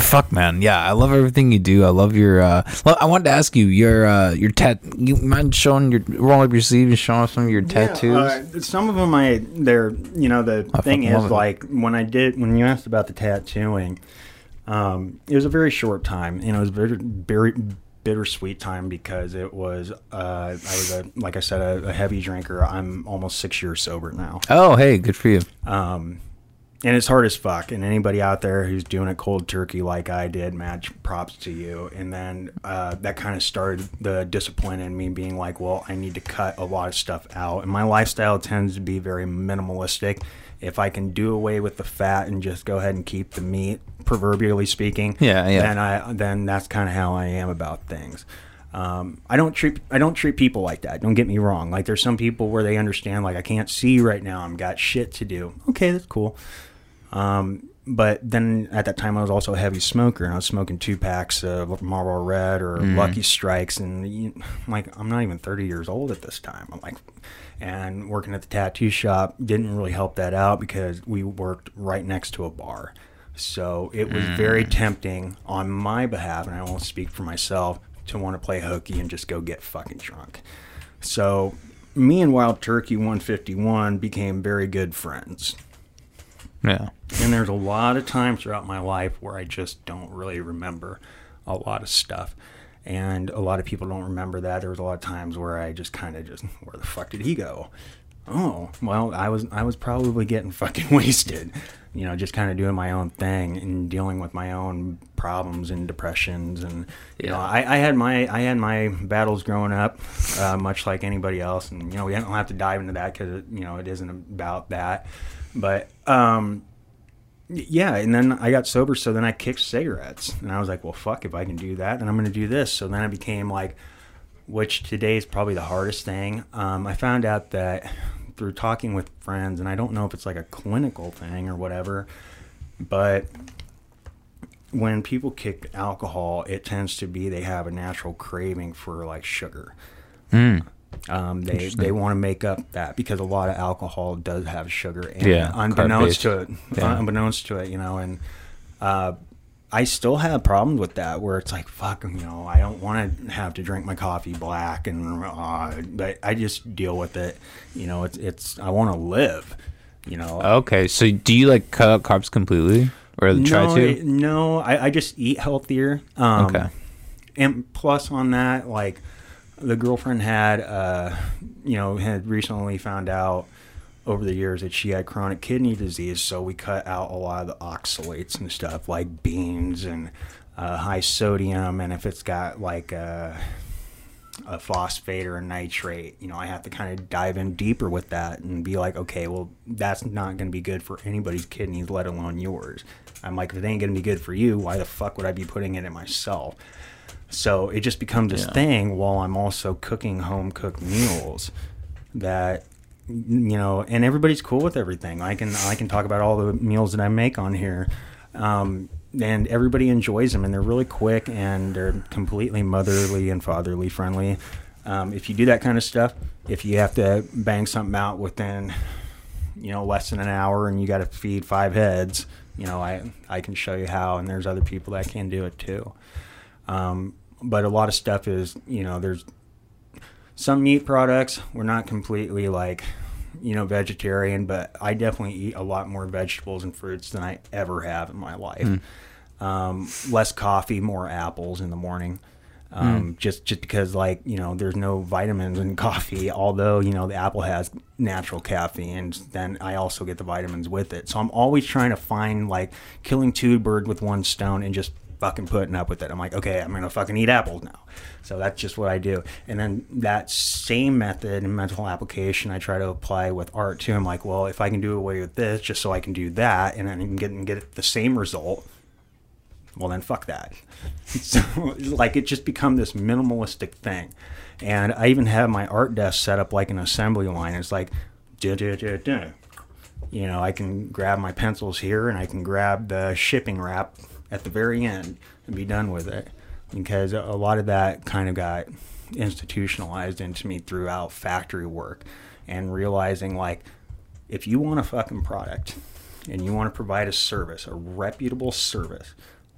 fuck, man. Yeah, I love everything you do. I love your. uh well, I wanted to ask you your uh your tat. You mind showing your rolling up your sleeve and showing off some of your tattoos? Yeah, uh, some of them, I they're you know the I thing is like when I did when you asked about the tattooing, um, it was a very short time and it was very very bittersweet time because it was uh, I was a like I said a, a heavy drinker. I'm almost six years sober now. oh, hey, good for you. Um, and it's hard as fuck. And anybody out there who's doing a cold turkey like I did, match props to you. And then uh, that kind of started the discipline in me being like, well, I need to cut a lot of stuff out. And my lifestyle tends to be very minimalistic. If I can do away with the fat and just go ahead and keep the meat, proverbially speaking, Yeah, yeah. then I then that's kind of how I am about things. Um, I don't treat I don't treat people like that. Don't get me wrong. Like there's some people where they understand like I can't see right now. I'm got shit to do. Okay, that's cool. Um, but then at that time I was also a heavy smoker and I was smoking two packs of Marlboro Red or Lucky Strikes and you, I'm like I'm not even 30 years old at this time. I'm like and working at the tattoo shop didn't really help that out because we worked right next to a bar. So it was very tempting on my behalf, and I won't speak for myself, to want to play hooky and just go get fucking drunk. So me and Wild Turkey 151 became very good friends. Yeah. And there's a lot of times throughout my life where I just don't really remember a lot of stuff. And a lot of people don't remember that. There was a lot of times where I just kind of just, <laughs> where the fuck did he go? Oh, well, I was I was probably getting <laughs> fucking wasted, you know, just kind of doing my own thing and dealing with my own problems and depressions and you know, Yeah. I, I had my I had my battles growing up, uh, much like anybody else, and you know, we don't have to dive into that because you know it isn't about that, but um, yeah, and then I got sober, so then I kicked cigarettes, and I was like, well, fuck, if I can do that, then I'm going to do this. So then I became like, which today is probably the hardest thing. Um, I found out that through talking with friends, and I don't know if it's like a clinical thing or whatever, but when people kick alcohol, it tends to be they have a natural craving for like sugar. Um, they they want to make up that because a lot of alcohol does have sugar in Yeah, it, unbeknownst to it, Yeah. unbeknownst to it, you know. And uh, I still have problems with that, where it's like, fuck, you know, I don't want to have to drink my coffee black, and uh, but I just deal with it. You know, it's it's I want to live. You know, Okay, so do you like cut out carbs completely, or try no, to? no, I, I just eat healthier. Um, Okay. And plus on that, like the girlfriend had, uh, you know, had recently found out over the years that she had chronic kidney disease. So we cut out a lot of the oxalates and stuff like beans and uh, high sodium. And if it's got like a, a phosphate or a nitrate, you know, I have to kind of dive in deeper with that and be like, okay, well, that's not going to be good for anybody's kidneys, let alone yours. I'm like, if it ain't going to be good for you, why the fuck would I be putting it in myself? So it just becomes this Yeah. thing while I'm also cooking home cooked meals that you know, and everybody's cool with everything. I can I can talk about all the meals that I make on here. Um, and everybody enjoys them and they're really quick and they're completely motherly and fatherly friendly. Um, if you do that kind of stuff, if you have to bang something out within you know less than an hour and you got to feed five heads, you know, I I can show you how and there's other people that can do it too. Um, but a lot of stuff is, you know, there's some meat products. We're not completely like, you know, vegetarian, but I definitely eat a lot more vegetables and fruits than I ever have in my life. Um, less coffee, more apples in the morning. Um, Just just because like you know there's no vitamins in <laughs> coffee, although you know the apple has natural caffeine, then I also get the vitamins with it. So I'm always trying to find like killing two birds with one stone and just fucking putting up with it. I'm like, okay, I'm gonna fucking eat apples now. So that's just what I do. And then that same method and mental application I try to apply with art too. I'm like, well, if I can do away with this just so I can do that and then I can get and get the same result, Well, then fuck that. <laughs> So, like, it just become this minimalistic thing. And I even have my art desk set up like an assembly line. It's like, you know, I can grab my pencils here and I can grab the shipping wrap at the very end and be done with it. Because a lot of that kind of got institutionalized into me throughout factory work and realizing like if you want a fucking product and you want to provide a service, a reputable service,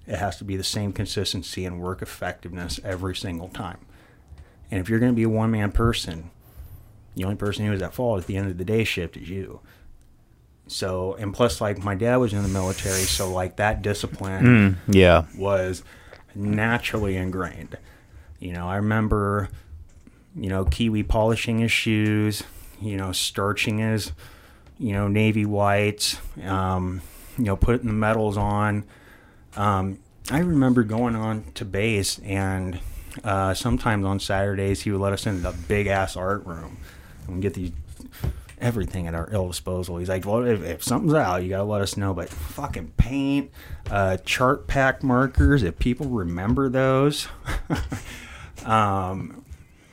it has to be the same consistency and work effectiveness every single time. And if you're going to be a one man person, the only person who is at fault at the end of the day shift is you. So, and plus, like, my dad was in the military, so, like, that discipline Yeah. was naturally ingrained. You know, I remember, you know, Kiwi polishing his shoes, you know, starching his, you know, navy whites, um, you know, putting the medals on. Um, I remember going on to base, and uh, sometimes on Saturdays he would let us into the big ass art room and get these everything at our ill disposal. He's like, well, if, if something's out, you gotta let us know. But fucking paint, uh, Chartpak markers, if people remember those, <laughs> um,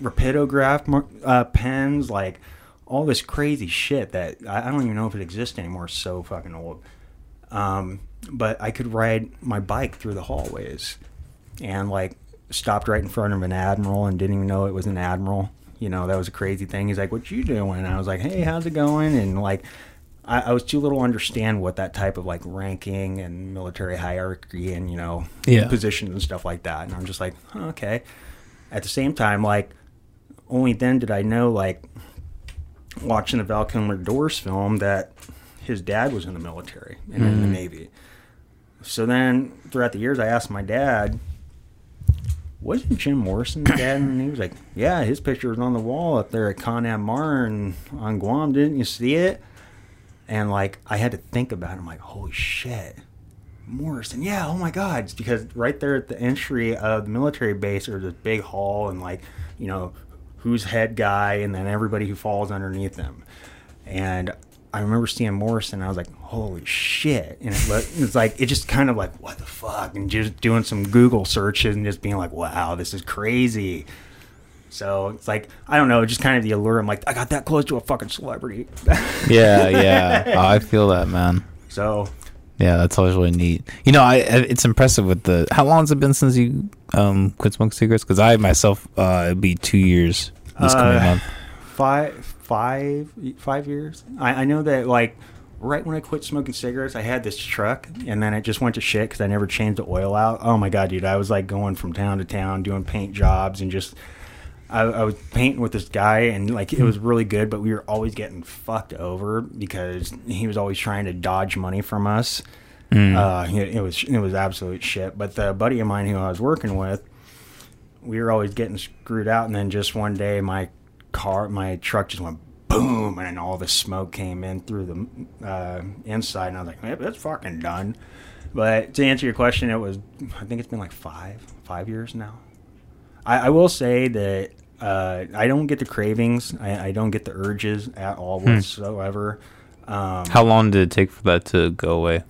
rapidograph mar- uh, pens, like all this crazy shit that I, I don't even know if it exists anymore. So fucking old. Um, but I could ride my bike through the hallways and like stopped right in front of an admiral and didn't even know it was an admiral. You know, that was a crazy thing. He's like, "What you doing?" And I was like, "Hey, how's it going?" And like, I, I was too little to understand what that type of like ranking and military hierarchy and you know Yeah. positions and stuff like that. And I'm just like, huh, okay. At the same time, like, only then did I know like watching the Val Kilmer Doors film that his dad was in the military and in the mm. Navy. So then throughout the years, I asked my dad, wasn't Jim Morrison dead? And he was like, yeah, his picture was on the wall up there at ComNavMarianas on Guam. Didn't you see it? And like, I had to think about it. I'm like, holy shit. Morrison, yeah, oh my God. It's because right there at the entry of the military base, there's this big hall and like, you know, who's head guy and then everybody who falls underneath them. And I remember seeing Morrison, and I was like, holy shit. And it, looked- it's like, it just kind of like, what the fuck? And just doing some Google searches and just being like, wow, this is crazy. So it's like, I don't know, just kind of the allure. I'm like, I got that close to a fucking celebrity. <laughs> Yeah, yeah. Oh, I feel that, man. so Yeah, that's always really neat. You know, I it's impressive with the. How long has it been since you um quit smoking cigarettes? Because I myself, uh, it'd be two years this coming Uh, month. five, five, five years. I, I know that like right when I quit smoking cigarettes, I had this truck, and then it just went to shit because I never changed the oil out. Oh my god, dude! I was like going from town to town doing paint jobs and just. I, I was painting with this guy, and like it was really good, but we were always getting fucked over because he was always trying to dodge money from us. Uh, it, it was it was absolute shit. But the buddy of mine who I was working with, we were always getting screwed out, and then just one day my car, my truck just went boom, and all the smoke came in through the uh, inside, and I was like, "Yep, that's fucking done." But to answer your question, it was I think it's been like five five years now. I, I will say that uh, I don't get the cravings, I, I don't get the urges at all whatsoever. Um, How long did it take for that to go away?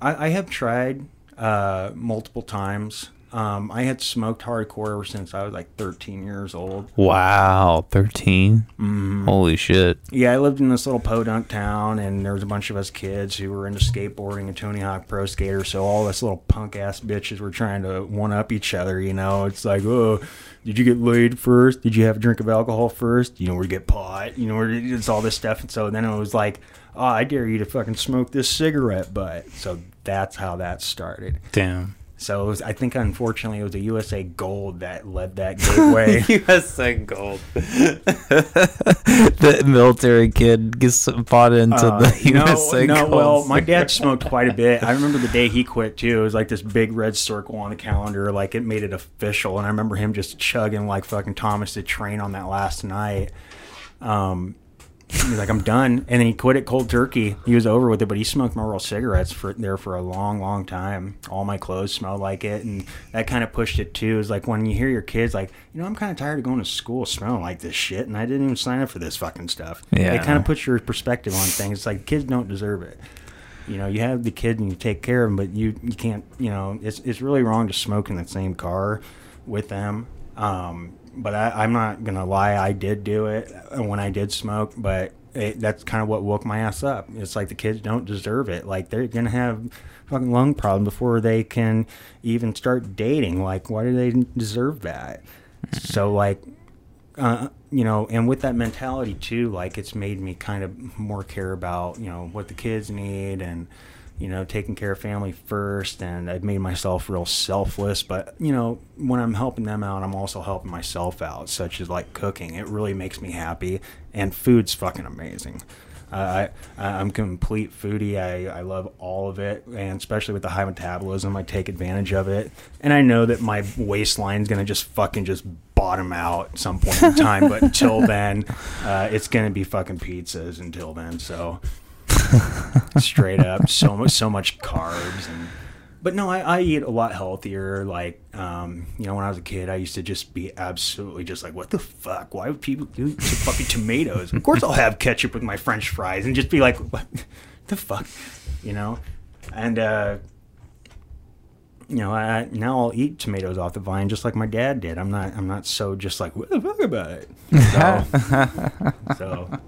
I, I have tried uh, multiple times. Um, I had smoked hardcore ever since I was like 13 years old. Wow, 13 Mm-hmm. Holy shit! Yeah, I lived in this little podunk town, and there was a bunch of us kids who were into skateboarding and Tony Hawk Pro Skater. So all us little punk ass bitches were trying to one up each other. You know, it's like, oh, did you get laid first? Did you have a drink of alcohol first? You know, where to get pot? You know, it's all this stuff. And so then it was like, oh, I dare you to fucking smoke this cigarette butt. So that's how that started. Damn. So it was, I think, unfortunately, it was a USA Gold that led that gateway. <laughs> USA Gold. <laughs> the military kid gets bought into Uh, the USA no, no. Gold. Well, my dad smoked quite a bit. <laughs> I remember the day he quit too. It was like this big red circle on the calendar, like it made it official. And I remember him just chugging like fucking Thomas the Train on that last night. Um, he was like, "I'm done," and then he quit it cold turkey. He was over with it, but he smoked Marlboro cigarettes for there for a long, long time. All my clothes smelled like it, and that kind of pushed it too. Is like when you hear your kids like, you know, I'm kind of tired of going to school smelling like this shit, and I didn't even sign up for this fucking stuff. Yeah. it kind of puts your perspective on things. It's like kids don't deserve it. you know, you have the kid and you take care of them, but you you can't, you know, it's it's really wrong to smoke in the same car with them. Um, but I, I'm not gonna lie, I did do it when I did smoke, but it, that's kind of what woke my ass up. It's like the kids don't deserve it. Like they're gonna have fucking lung problem before they can even start dating. Like why do they deserve that? <laughs> so like uh, you know, and with that mentality too, like it's made me kind of more care about, you know, what the kids need and, you know, taking care of family first. And I've made myself real selfless. But, you know, when I'm helping them out, I'm also helping myself out, such as like cooking. It really makes me happy. And food's fucking amazing. Uh, I, I'm complete foodie. I, I love all of it, and especially with the high metabolism, I take advantage of it. And I know that my waistline's gonna just fucking just bottom out at some point in time. but <laughs> until then, uh, it's gonna be fucking pizzas until then. So <laughs> straight up, so much so much carbs and. But no, I, I eat a lot healthier. Like, um, you know, when I was a kid, I used to just be absolutely just like, what the fuck? Why would people do fucking tomatoes? Of course, I'll have ketchup with my French fries and just be like, what the fuck, you know? And uh, you know, I now I'll eat tomatoes off the vine just like my dad did. I'm not, I'm not so just like, what the fuck about it? <laughs> So, so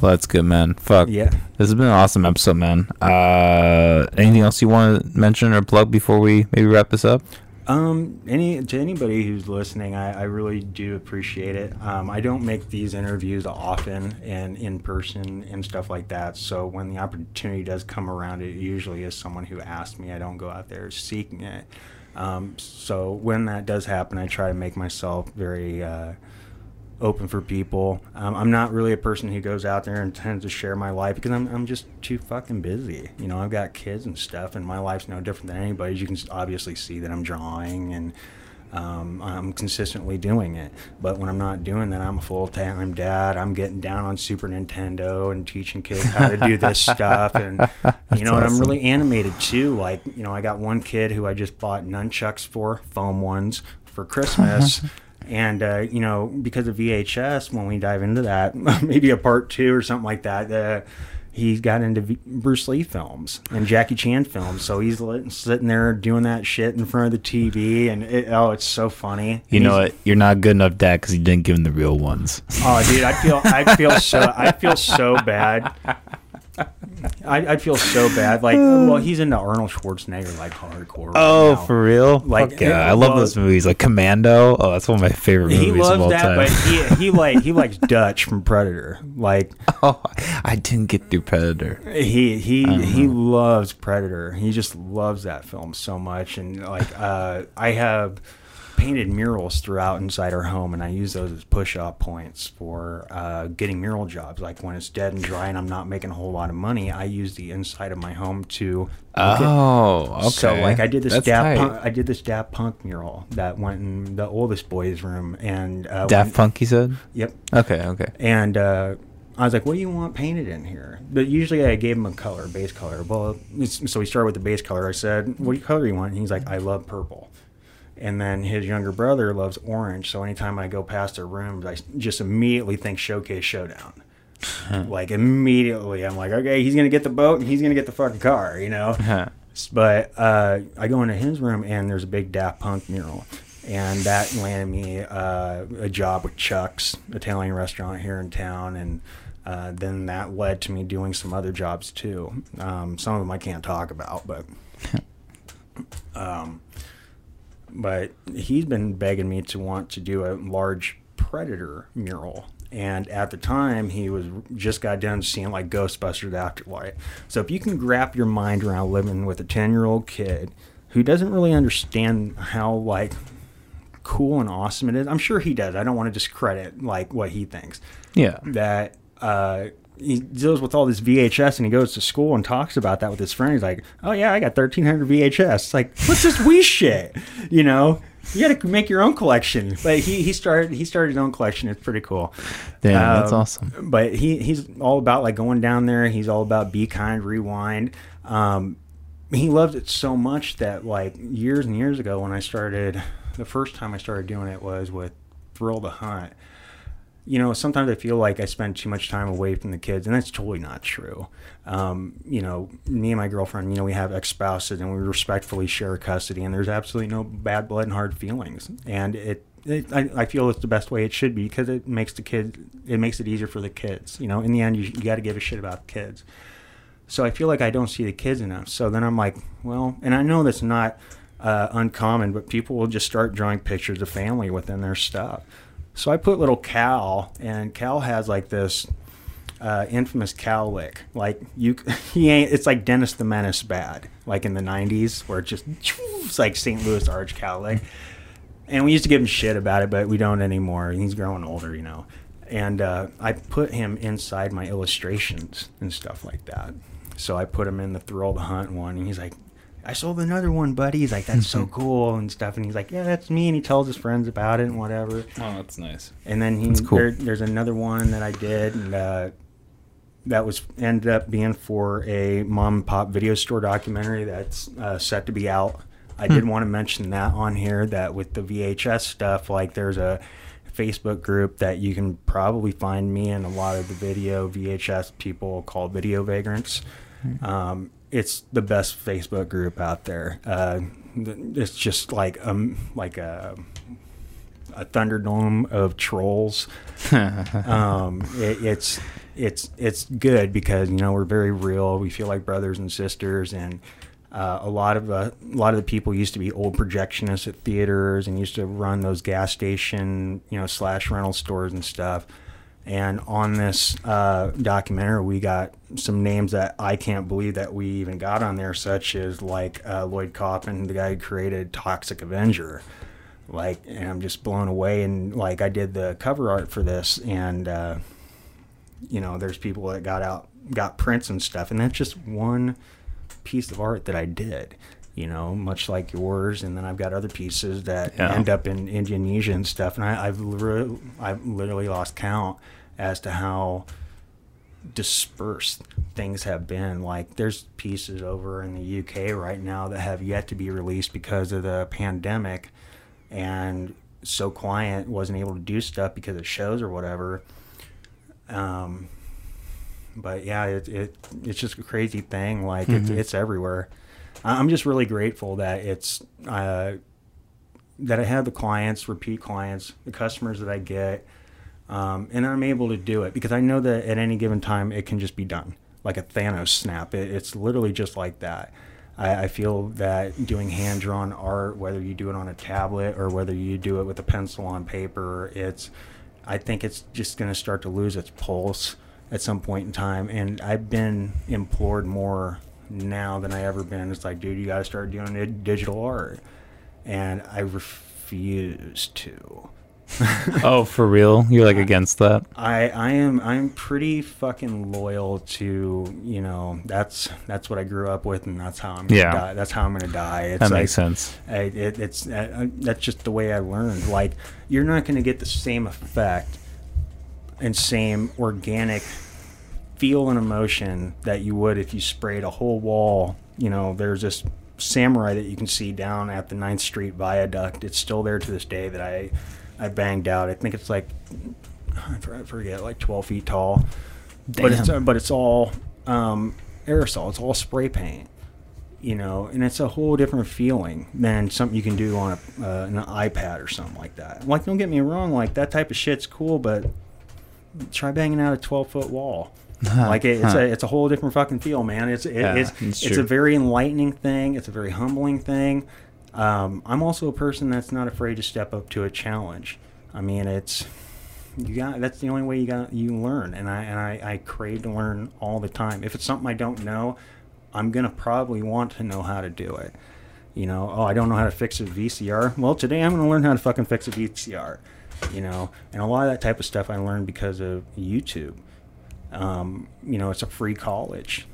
Well, that's good, man. Fuck. yeah. This has been an awesome episode, man. Uh, anything else you want to mention or plug before we maybe wrap this up? Um, any to anybody who's listening, I, I really do appreciate it. Um, I don't make these interviews often and in person and stuff like that. So when the opportunity does come around, it usually is someone who asked me. I don't go out there seeking it. Um, so when that does happen, I try to make myself very uh, open for people. Um, I'm not really a person who goes out there and tends to share my life because I'm, I'm just too fucking busy. You know, I've got kids and stuff, and my life's no different than anybody's. You can obviously see that I'm drawing and um, I'm consistently doing it. But when I'm not doing that, I'm a full time dad. I'm getting down on Super Nintendo and teaching kids how to do this <laughs> stuff. And, you know, and I'm really animated too. Like, you know, I got one kid who I just bought nunchucks for, foam ones, for Christmas. <laughs> And uh, you know, because of VHS, when we dive into that, <laughs> maybe a part two or something like that, uh, he got into v- Bruce Lee films and Jackie Chan films. So he's lit- sitting there doing that shit in front of the TV, and it, oh, it's so funny. You And know what? You're not good enough, Dad, because you didn't give him the real ones. Oh, dude, I feel I feel so I feel so <laughs> bad. <laughs> I, I feel so bad. Like, <sighs> well, he's into Arnold Schwarzenegger like hardcore. right Oh, now. for real? Like, Fuck yeah, I love those movies. Like Commando. Oh, that's one of my favorite he movies of loves all that, time. but he he like he likes <laughs> Dutch from Predator. Like <laughs> oh, I didn't get through Predator. he he he loves Predator. He just loves that film so much, and like uh, I have painted murals throughout inside our home, and I use those as push-up points for uh, getting mural jobs. Like when it's dead and dry, and I'm not making a whole lot of money, I use the inside of my home to. Oh, okay. So like I did this That's Daft tight. Punk, I did this Daft Punk mural that went in the oldest boy's room, and uh, Daft Punk, you said? Yep, Okay, okay. and uh, I was like, "What do you want painted in here?" But usually, I gave him a color, base color. Well, so we started with the base color. I said, "What color do you want?" And he's like, "I love purple." And then his younger brother loves orange. So anytime I go past their rooms, I just immediately think Showcase Showdown. like immediately, I'm like, "Okay, he's gonna get the boat and he's gonna get the fucking car," you know. But uh, I go into his room and there's a big Daft Punk mural, and that landed me uh, a job with Chuck's Italian restaurant here in town, and uh, then that led to me doing some other jobs too. Um, some of them I can't talk about, but <laughs> um, but he's been begging me to want to do a large predator mural. And at the time he was just got done seeing like ghostbusters afterlife. So if you can wrap your mind around living with a 10 year old kid who doesn't really understand how like cool and awesome it is i'm sure he does. I don't want to discredit like what he thinks. Yeah. that uh, he deals with all this VHS and he goes to school and talks about that with his friend. He's like, "Oh yeah, I got 1300 VHS." It's like, what's this Wii shit? <laughs> You know, you got to make your own collection. But he he started he started his own collection. It's pretty cool. Damn, that's Um, awesome. But he he's all about like going down there. He's all about be kind, rewind. Um, he loves it so much that like years and years ago when I started, the first time I started doing it was with Thrill the Hunt you know, sometimes I feel like I spend too much time away from the kids, and that's totally not true. Um, you know, me and my girlfriend, you know, we have ex spouses and we respectfully share custody, and there's absolutely no bad blood and hard feelings. And it, it I, I feel it's the best way it should be because it makes the kid, it makes it easier for the kids. You know, in the end, you, you got to give a shit about the kids. So I feel like I don't see the kids enough. So then I'm like, well, and I know that's not uh, uncommon, but people will just start drawing pictures of family within their stuff. So I put little Cal, and Cal has like this uh, infamous Cal lick. Like you, <laughs> he ain't. It's like Dennis the Menace bad, like in the '90s, where it just it's like St. Louis Arch Cal lick. And we used to give him shit about it, but we don't anymore. He's growing older, you know. And uh, I put him inside my illustrations and stuff like that. So I put him in the Thrill the Hunt one, and he's like, I sold another one, buddy. He's like, that's so <laughs> cool and stuff. And he's like, yeah, that's me. And he tells his friends about it and whatever. Oh, that's nice. And then he, cool. there, there's another one that I did, and uh, that was ended up being for a mom and pop video store documentary that's uh, set to be out. I did want to mention that on here that with the VHS stuff, like there's a Facebook group that you can probably find me and a lot of the video VHS people called Video Vagrants. Um, it's the best Facebook group out there. Uh, it's just like um like a a thunderdome of trolls. <laughs> um, it, it's it's it's good because you know we're very real. We feel like brothers and sisters, and uh, a lot of uh, a lot of the people used to be old projectionists at theaters and used to run those gas station you know slash rental stores and stuff. And on this uh, documentary, we got some names that I can't believe that we even got on there, such as like uh, Lloyd Kaufman, the guy who created Toxic Avenger like and i'm just blown away and like i did the cover art for this and uh you know there's people that got out got prints and stuff and that's just one piece of art that i did you know much like yours and then i've got other pieces that Yeah. end up in indonesia and stuff and I, i've literally, i've literally lost count as to how dispersed things have been. Like there's pieces over in the UK right now that have yet to be released because of the pandemic, and so client wasn't able to do stuff because of shows or whatever. Um, but yeah, it, it it's just a crazy thing. Like it's it's everywhere. I'm just really grateful that it's uh, that I have the clients, repeat clients, the customers that I get um, and I'm able to do it because I know that at any given time it can just be done like a Thanos snap. It, it's literally just like that. I, I feel that doing hand drawn art, whether you do it on a tablet or whether you do it with a pencil on paper, it's I think it's just going to start to lose its pulse at some point in time. And I've been implored more now than I ever been. It's like, dude, you got to start doing digital art, and I refuse to. <laughs> Oh, for real? You're like against that? I I am I'm pretty fucking loyal to you know that's that's what I grew up with and that's how I'm gonna Yeah. die. That's how I'm gonna die. It's That like, makes sense. I, it, it's uh, that's just the way I learned. Like you're not gonna get the same effect and same organic feel and emotion that you would if you sprayed a whole wall. You know, there's this samurai that you can see down at the 9th Street Viaduct. It's still there to this day that I I banged out. I think it's like I forget, like 12 feet tall. But it's Damn. but it's all um, aerosol. It's all spray paint. You know, and it's a whole different feeling than something you can do on a, uh, an iPad or something like that. Like, don't get me wrong, like that type of shit's cool, but try banging out a 12 foot wall. like it, it's Huh. a it's a whole different fucking feel, man. It's it, Yeah, it's it's it's a very enlightening thing. It's a very humbling thing. Um, I'm also a person that's not afraid to step up to a challenge. I mean, it's you got that's the only way you got you learn, and I and I, I crave to learn all the time. If it's something I don't know, I'm gonna probably want to know how to do it. You know, oh, I don't know how to fix a VCR. Well, today I'm gonna learn how to fucking fix a VCR. You know, and a lot of that type of stuff I learned because of YouTube um, you know, it's a free college.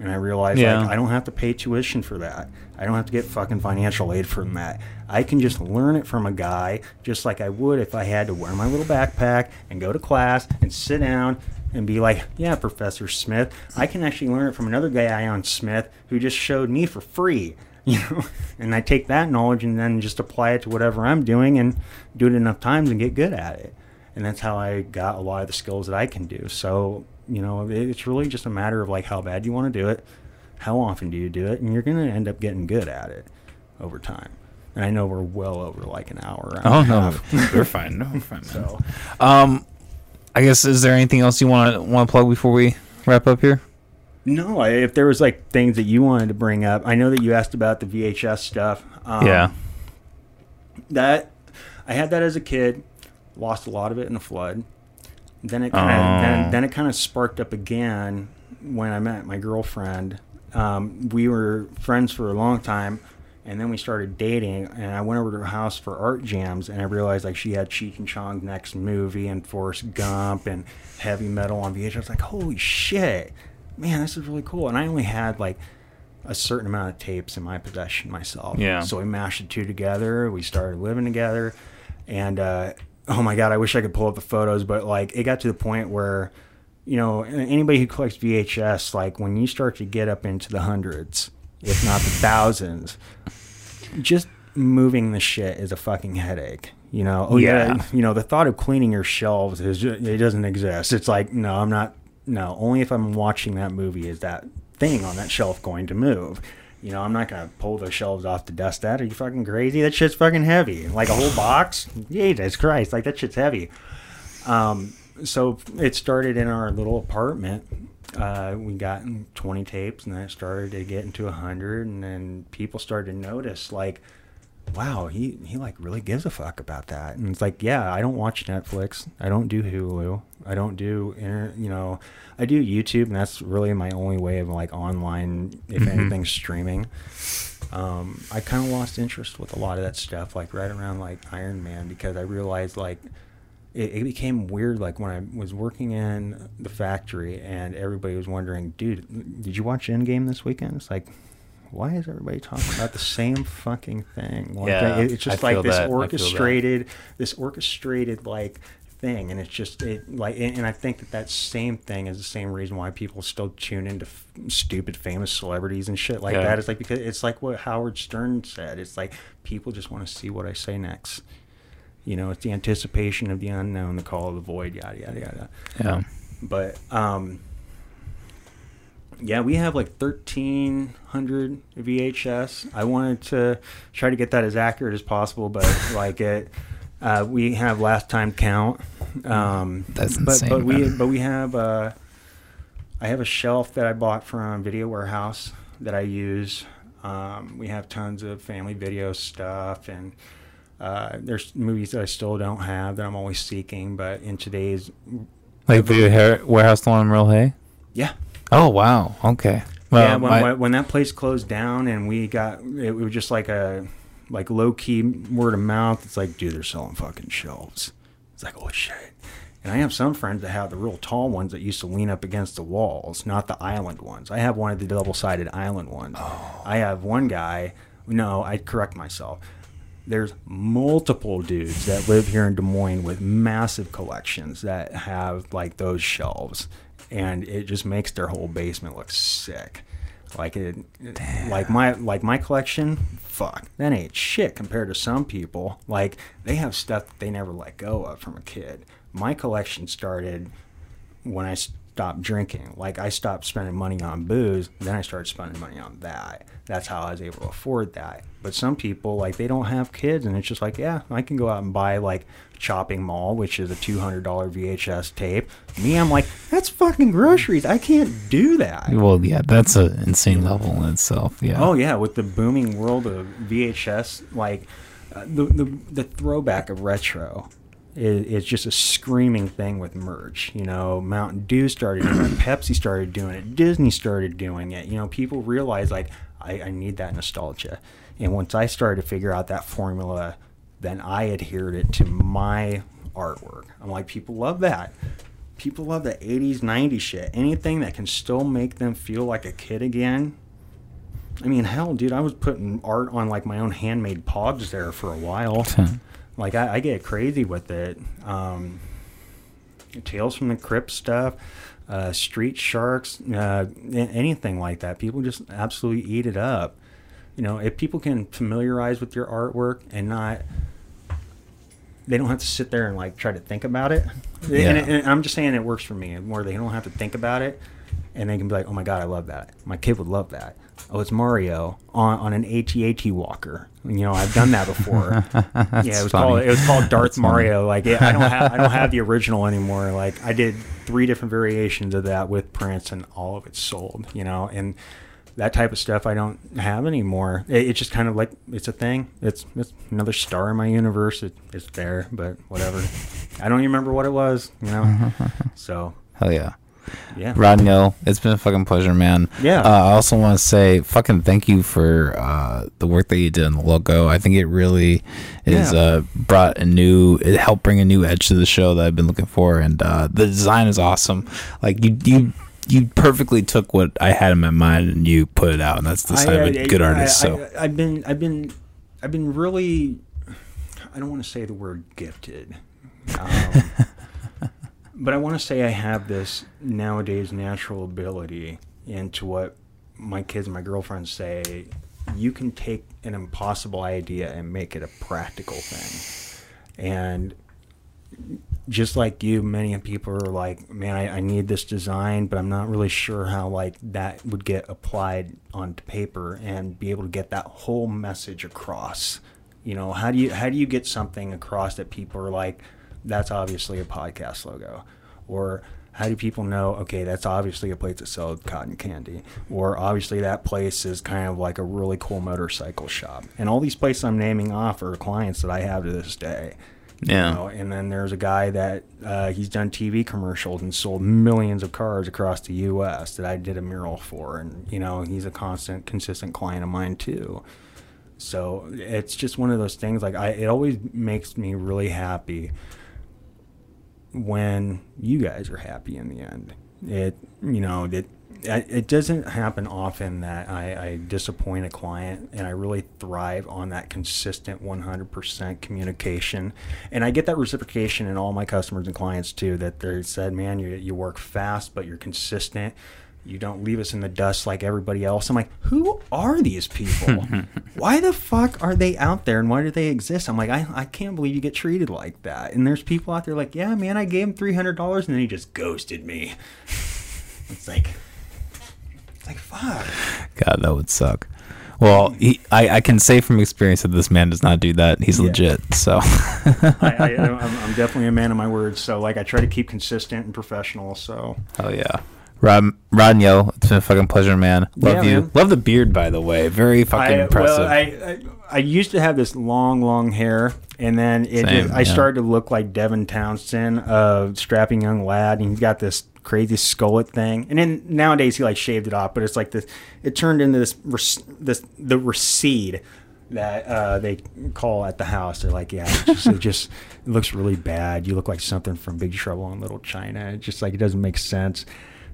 And I realized Yeah. like I don't have to pay tuition for that. I don't have to get fucking financial aid from that. I can just learn it from a guy just like I would if I had to wear my little backpack and go to class and sit down and be like, "Yeah, Professor Smith, I can actually learn it from another guy on Smith who just showed me for free." <laughs> You know, and I take that knowledge and then just apply it to whatever I'm doing and do it enough times and get good at it. and that's how I got a lot of the skills that I can do. So you know, it's really just a matter of like how bad you want to do it, how often do you do it, and you're going to end up getting good at it over time. And I know we're well over like an hour. Oh no, <laughs> we're fine. No, we're fine. So Um, I guess is there anything else you want to want to plug before we wrap up here? no, I, if there was like things that you wanted to bring up, I know that you asked about the VHS stuff. Um, yeah. that I had that as a kid, lost a lot of it in a flood. Then it kind of Oh. then, then it kind of sparked up again when I met my girlfriend. Um, we were friends for a long time, and then we started dating. And I went over to her house for art jams, and I realized like she had Cheech and Chong's next movie and Forrest Gump and heavy metal on VHS. I was like, holy shit, man, this is really cool. And I only had like a certain amount of tapes in my possession myself. Yeah. So we mashed the two together. We started living together, and uh, oh my god, I wish I could pull up the photos, but like it got to the point where, you know, anybody who collects VHS, like when you start to get up into the hundreds, if not the thousands, just moving the shit is a fucking headache. You know, oh yeah, you know the thought of cleaning your shelves is ju- it doesn't exist. It's like no, I'm not. No, only if I'm watching that movie is that thing on that shelf going to move. You know, I'm not gonna pull the shelves off to dust that. Are you fucking crazy? That shit's fucking heavy. Like a whole box. Jesus Christ! Like that shit's heavy. Um, so it started in our little apartment. Uh, we got 20 tapes, and then it started to get into 100, and then people started to notice, like, wow, he, he like really gives a fuck about that. And it's like, yeah, I don't watch Netflix. I don't do Hulu. I don't do, inter, you know, I do YouTube, and that's really my only way of like online, if Mhm. anything, streaming. Um, I kind of lost interest with a lot of that stuff, like right around like Iron Man, because I realized like it, it became weird like when I was working in the factory and everybody was wondering, dude, did you watch Endgame this weekend? It's like, why is everybody talking about the same fucking thing? Like, Yeah, it- it's just I like this that. That. orchestrated, this orchestrated like thing, and it's just it like, and, and I think that that same thing is the same reason why people still tune into f- stupid famous celebrities and shit like Yeah. that. It's like because it's like what Howard Stern said. It's like people just want to see what I say next. You know, it's the anticipation of the unknown, the call of the void, yada yada yada. Yeah. But um, yeah, we have like thirteen hundred VHS. I wanted to try to get that as accurate as possible, but <laughs> like it, uh, we have last time count. Um, That's but, insane, But we but we have uh, I have a shelf that I bought from Video Warehouse that I use. Um, we have tons of family video stuff and. Uh, there's movies that I still don't have that I'm always seeking, but in today's Like Video Hair- Warehouse, the one in Real Hay. yeah, Oh wow. Okay. Well, yeah, when, my- when, when that place closed down and we got it was just like a like low key word of mouth. It's like, dude, they're selling fucking shelves. It's like, oh shit. And I have some friends that have the real tall ones that used to lean up against the walls, not the island ones. I have one of the double sided island ones. Oh. I have one guy. No, I correct myself. There's multiple dudes that live here in Des Moines with massive collections that have like those shelves, and it just makes their whole basement look sick. Like it, like my like my collection. Fuck, that ain't shit compared to some people. Like they have stuff they never let go of from a kid. My collection started when I stopped drinking. Like I stopped spending money on booze, then I started spending money on that. That's how I was able to afford that. But some people like they don't have kids, and it's just like, yeah, I can go out and buy like Chopping Mall, which is a two hundred dollar VHS tape. Me, I'm like, that's fucking groceries. I can't do that. well, yeah, that's an insane level in itself. Yeah. Oh yeah, with the booming world of VHS, like uh, the, the the throwback of retro is just a screaming thing with merch. You know, Mountain Dew started doing it, <coughs> Pepsi started doing it, Disney started doing it. You know, people realize like I, I need that nostalgia, and once I started to figure out that formula, then I adhered it to my artwork. I'm like, people love that. People love the 80s, 90s shit. Anything that can still make them feel like a kid again, I mean, hell, dude, I was putting art on like my own handmade pods there for a while. Like I, I get crazy with it. Um, Tales from the Crypt stuff, uh, Street Sharks, uh, anything like that. People just absolutely eat it up. You know, if people can familiarize with your artwork and not they don't have to sit there and like try to think about it. Yeah. And, and I'm just saying it works for me. More they don't have to think about it, and they can be like, "Oh my god, I love that. My kid would love that." Oh, it's Mario on, on an AT-AT walker. You know, I've done that before. <laughs> yeah, it was funny. called it was called Darth That's funny. Mario. Like yeah, I don't have I don't have the <laughs> original anymore. Like I did three different variations of that with prints, and all of it sold. You know, and that type of stuff I don't have anymore. It, it's just kind of like it's a thing. It's it's another star in my universe. It, it's there, but whatever. <laughs> I don't even remember what it was. You know, so Hell yeah. Yeah. Rodney, it's been a fucking pleasure, man. Yeah. Uh, I also want to say fucking thank you for uh, the work that you did on the logo. I think it really is Yeah. uh, brought a new, it helped bring a new edge to the show that I've been looking for, and uh, the design is awesome. Like you, you, you perfectly took what I had in my mind and you put it out, and that's the sign of a good artist. I, so I, have been, I've been, I've been really. I don't want to say the word gifted, um, <laughs> but I want to say I have this nowadays natural ability into what my kids and my girlfriend say. You can take an impossible idea and make it a practical thing, and just like you, many people are like, man, I, I need this design, but I'm not really sure how like that would get applied onto paper and be able to get that whole message across. You know, how do you how do you get something across that people are like, that's obviously a podcast logo, or how do people know? Okay, that's obviously a place that sells cotton candy, or obviously that place is kind of like a really cool motorcycle shop. And all these places I'm naming off are clients that I have to this day. Yeah. You know, and then there's a guy that uh, he's done TV commercials and sold millions of cars across the U.S. that I did a mural for, and you know he's a constant, consistent client of mine too. So it's just one of those things. Like I, it always makes me really happy when you guys are happy in the end. It, you know, it it doesn't happen often that I, I disappoint a client, and I really thrive on that consistent 100% communication. And I get that reciprocation in all my customers and clients too. That they said, "Man, you you work fast, but you're consistent." You don't leave us in the dust like everybody else. I'm like, who are these people? <laughs> why the fuck are they out there and why do they exist? I'm like, I, I can't believe you get treated like that. And there's people out there like, yeah, man, I gave him $300 and then he just ghosted me. It's like, it's like, fuck. God, that would suck. Well, he, I, I can say from experience that this man does not do that. He's Yeah. legit. So, <laughs> I, I'm definitely a man of my word. So, like, I try to keep consistent and professional. So, oh yeah, Rod Rod Yo, it's been a fucking pleasure, man. Love Yeah, you. man. Love the beard, by the way. Very fucking I, impressive. well, I, I, I used to have this long, long hair, and then it Same, just, I started to look like Devin Townsend, a strapping young lad, and he's got this crazy skullet thing. And then nowadays he like shaved it off, but it's like this. It turned into this, this the recede that uh, they call at the house. They're like, yeah, it just, it just it <laughs> looks really bad. You look like something from Big Trouble in Little China. It's just like it doesn't make sense.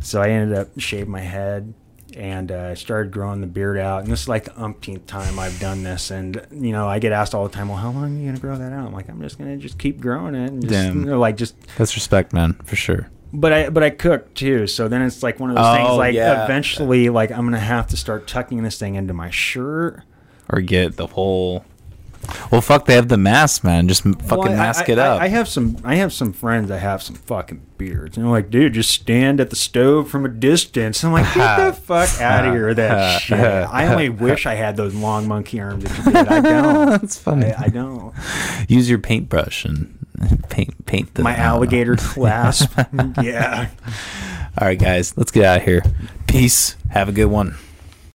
So I ended up shaving my head and uh, started growing the beard out. And this is like the umpteenth time I've done this. And you know, I get asked all the time, "Well, how long are you gonna grow that out?" I'm like, "I'm just gonna just keep growing it." And just, Damn. You know, like just. That's respect, man, for sure. But I but I cook too, so then it's like one of those Oh, things. Like yeah. eventually, like I'm gonna have to start tucking this thing into my shirt. Or get the whole. Well, fuck, they have the mask, man. Just m- fucking Well, I- mask I, it I- up. I, have some. I have some friends that have some fucking beards, and they're like, "Dude, just stand at the stove from a distance." I'm like, "Get the <laughs> fuck out of here with that <laughs> shit." I only wish I had those long monkey arms that you did. I <laughs> don't. That's funny. I, I don't. Use your paintbrush and paint paint the My I don't know. alligator clasp. yeah. All right, guys, let's get out of here. Peace. Have a good one.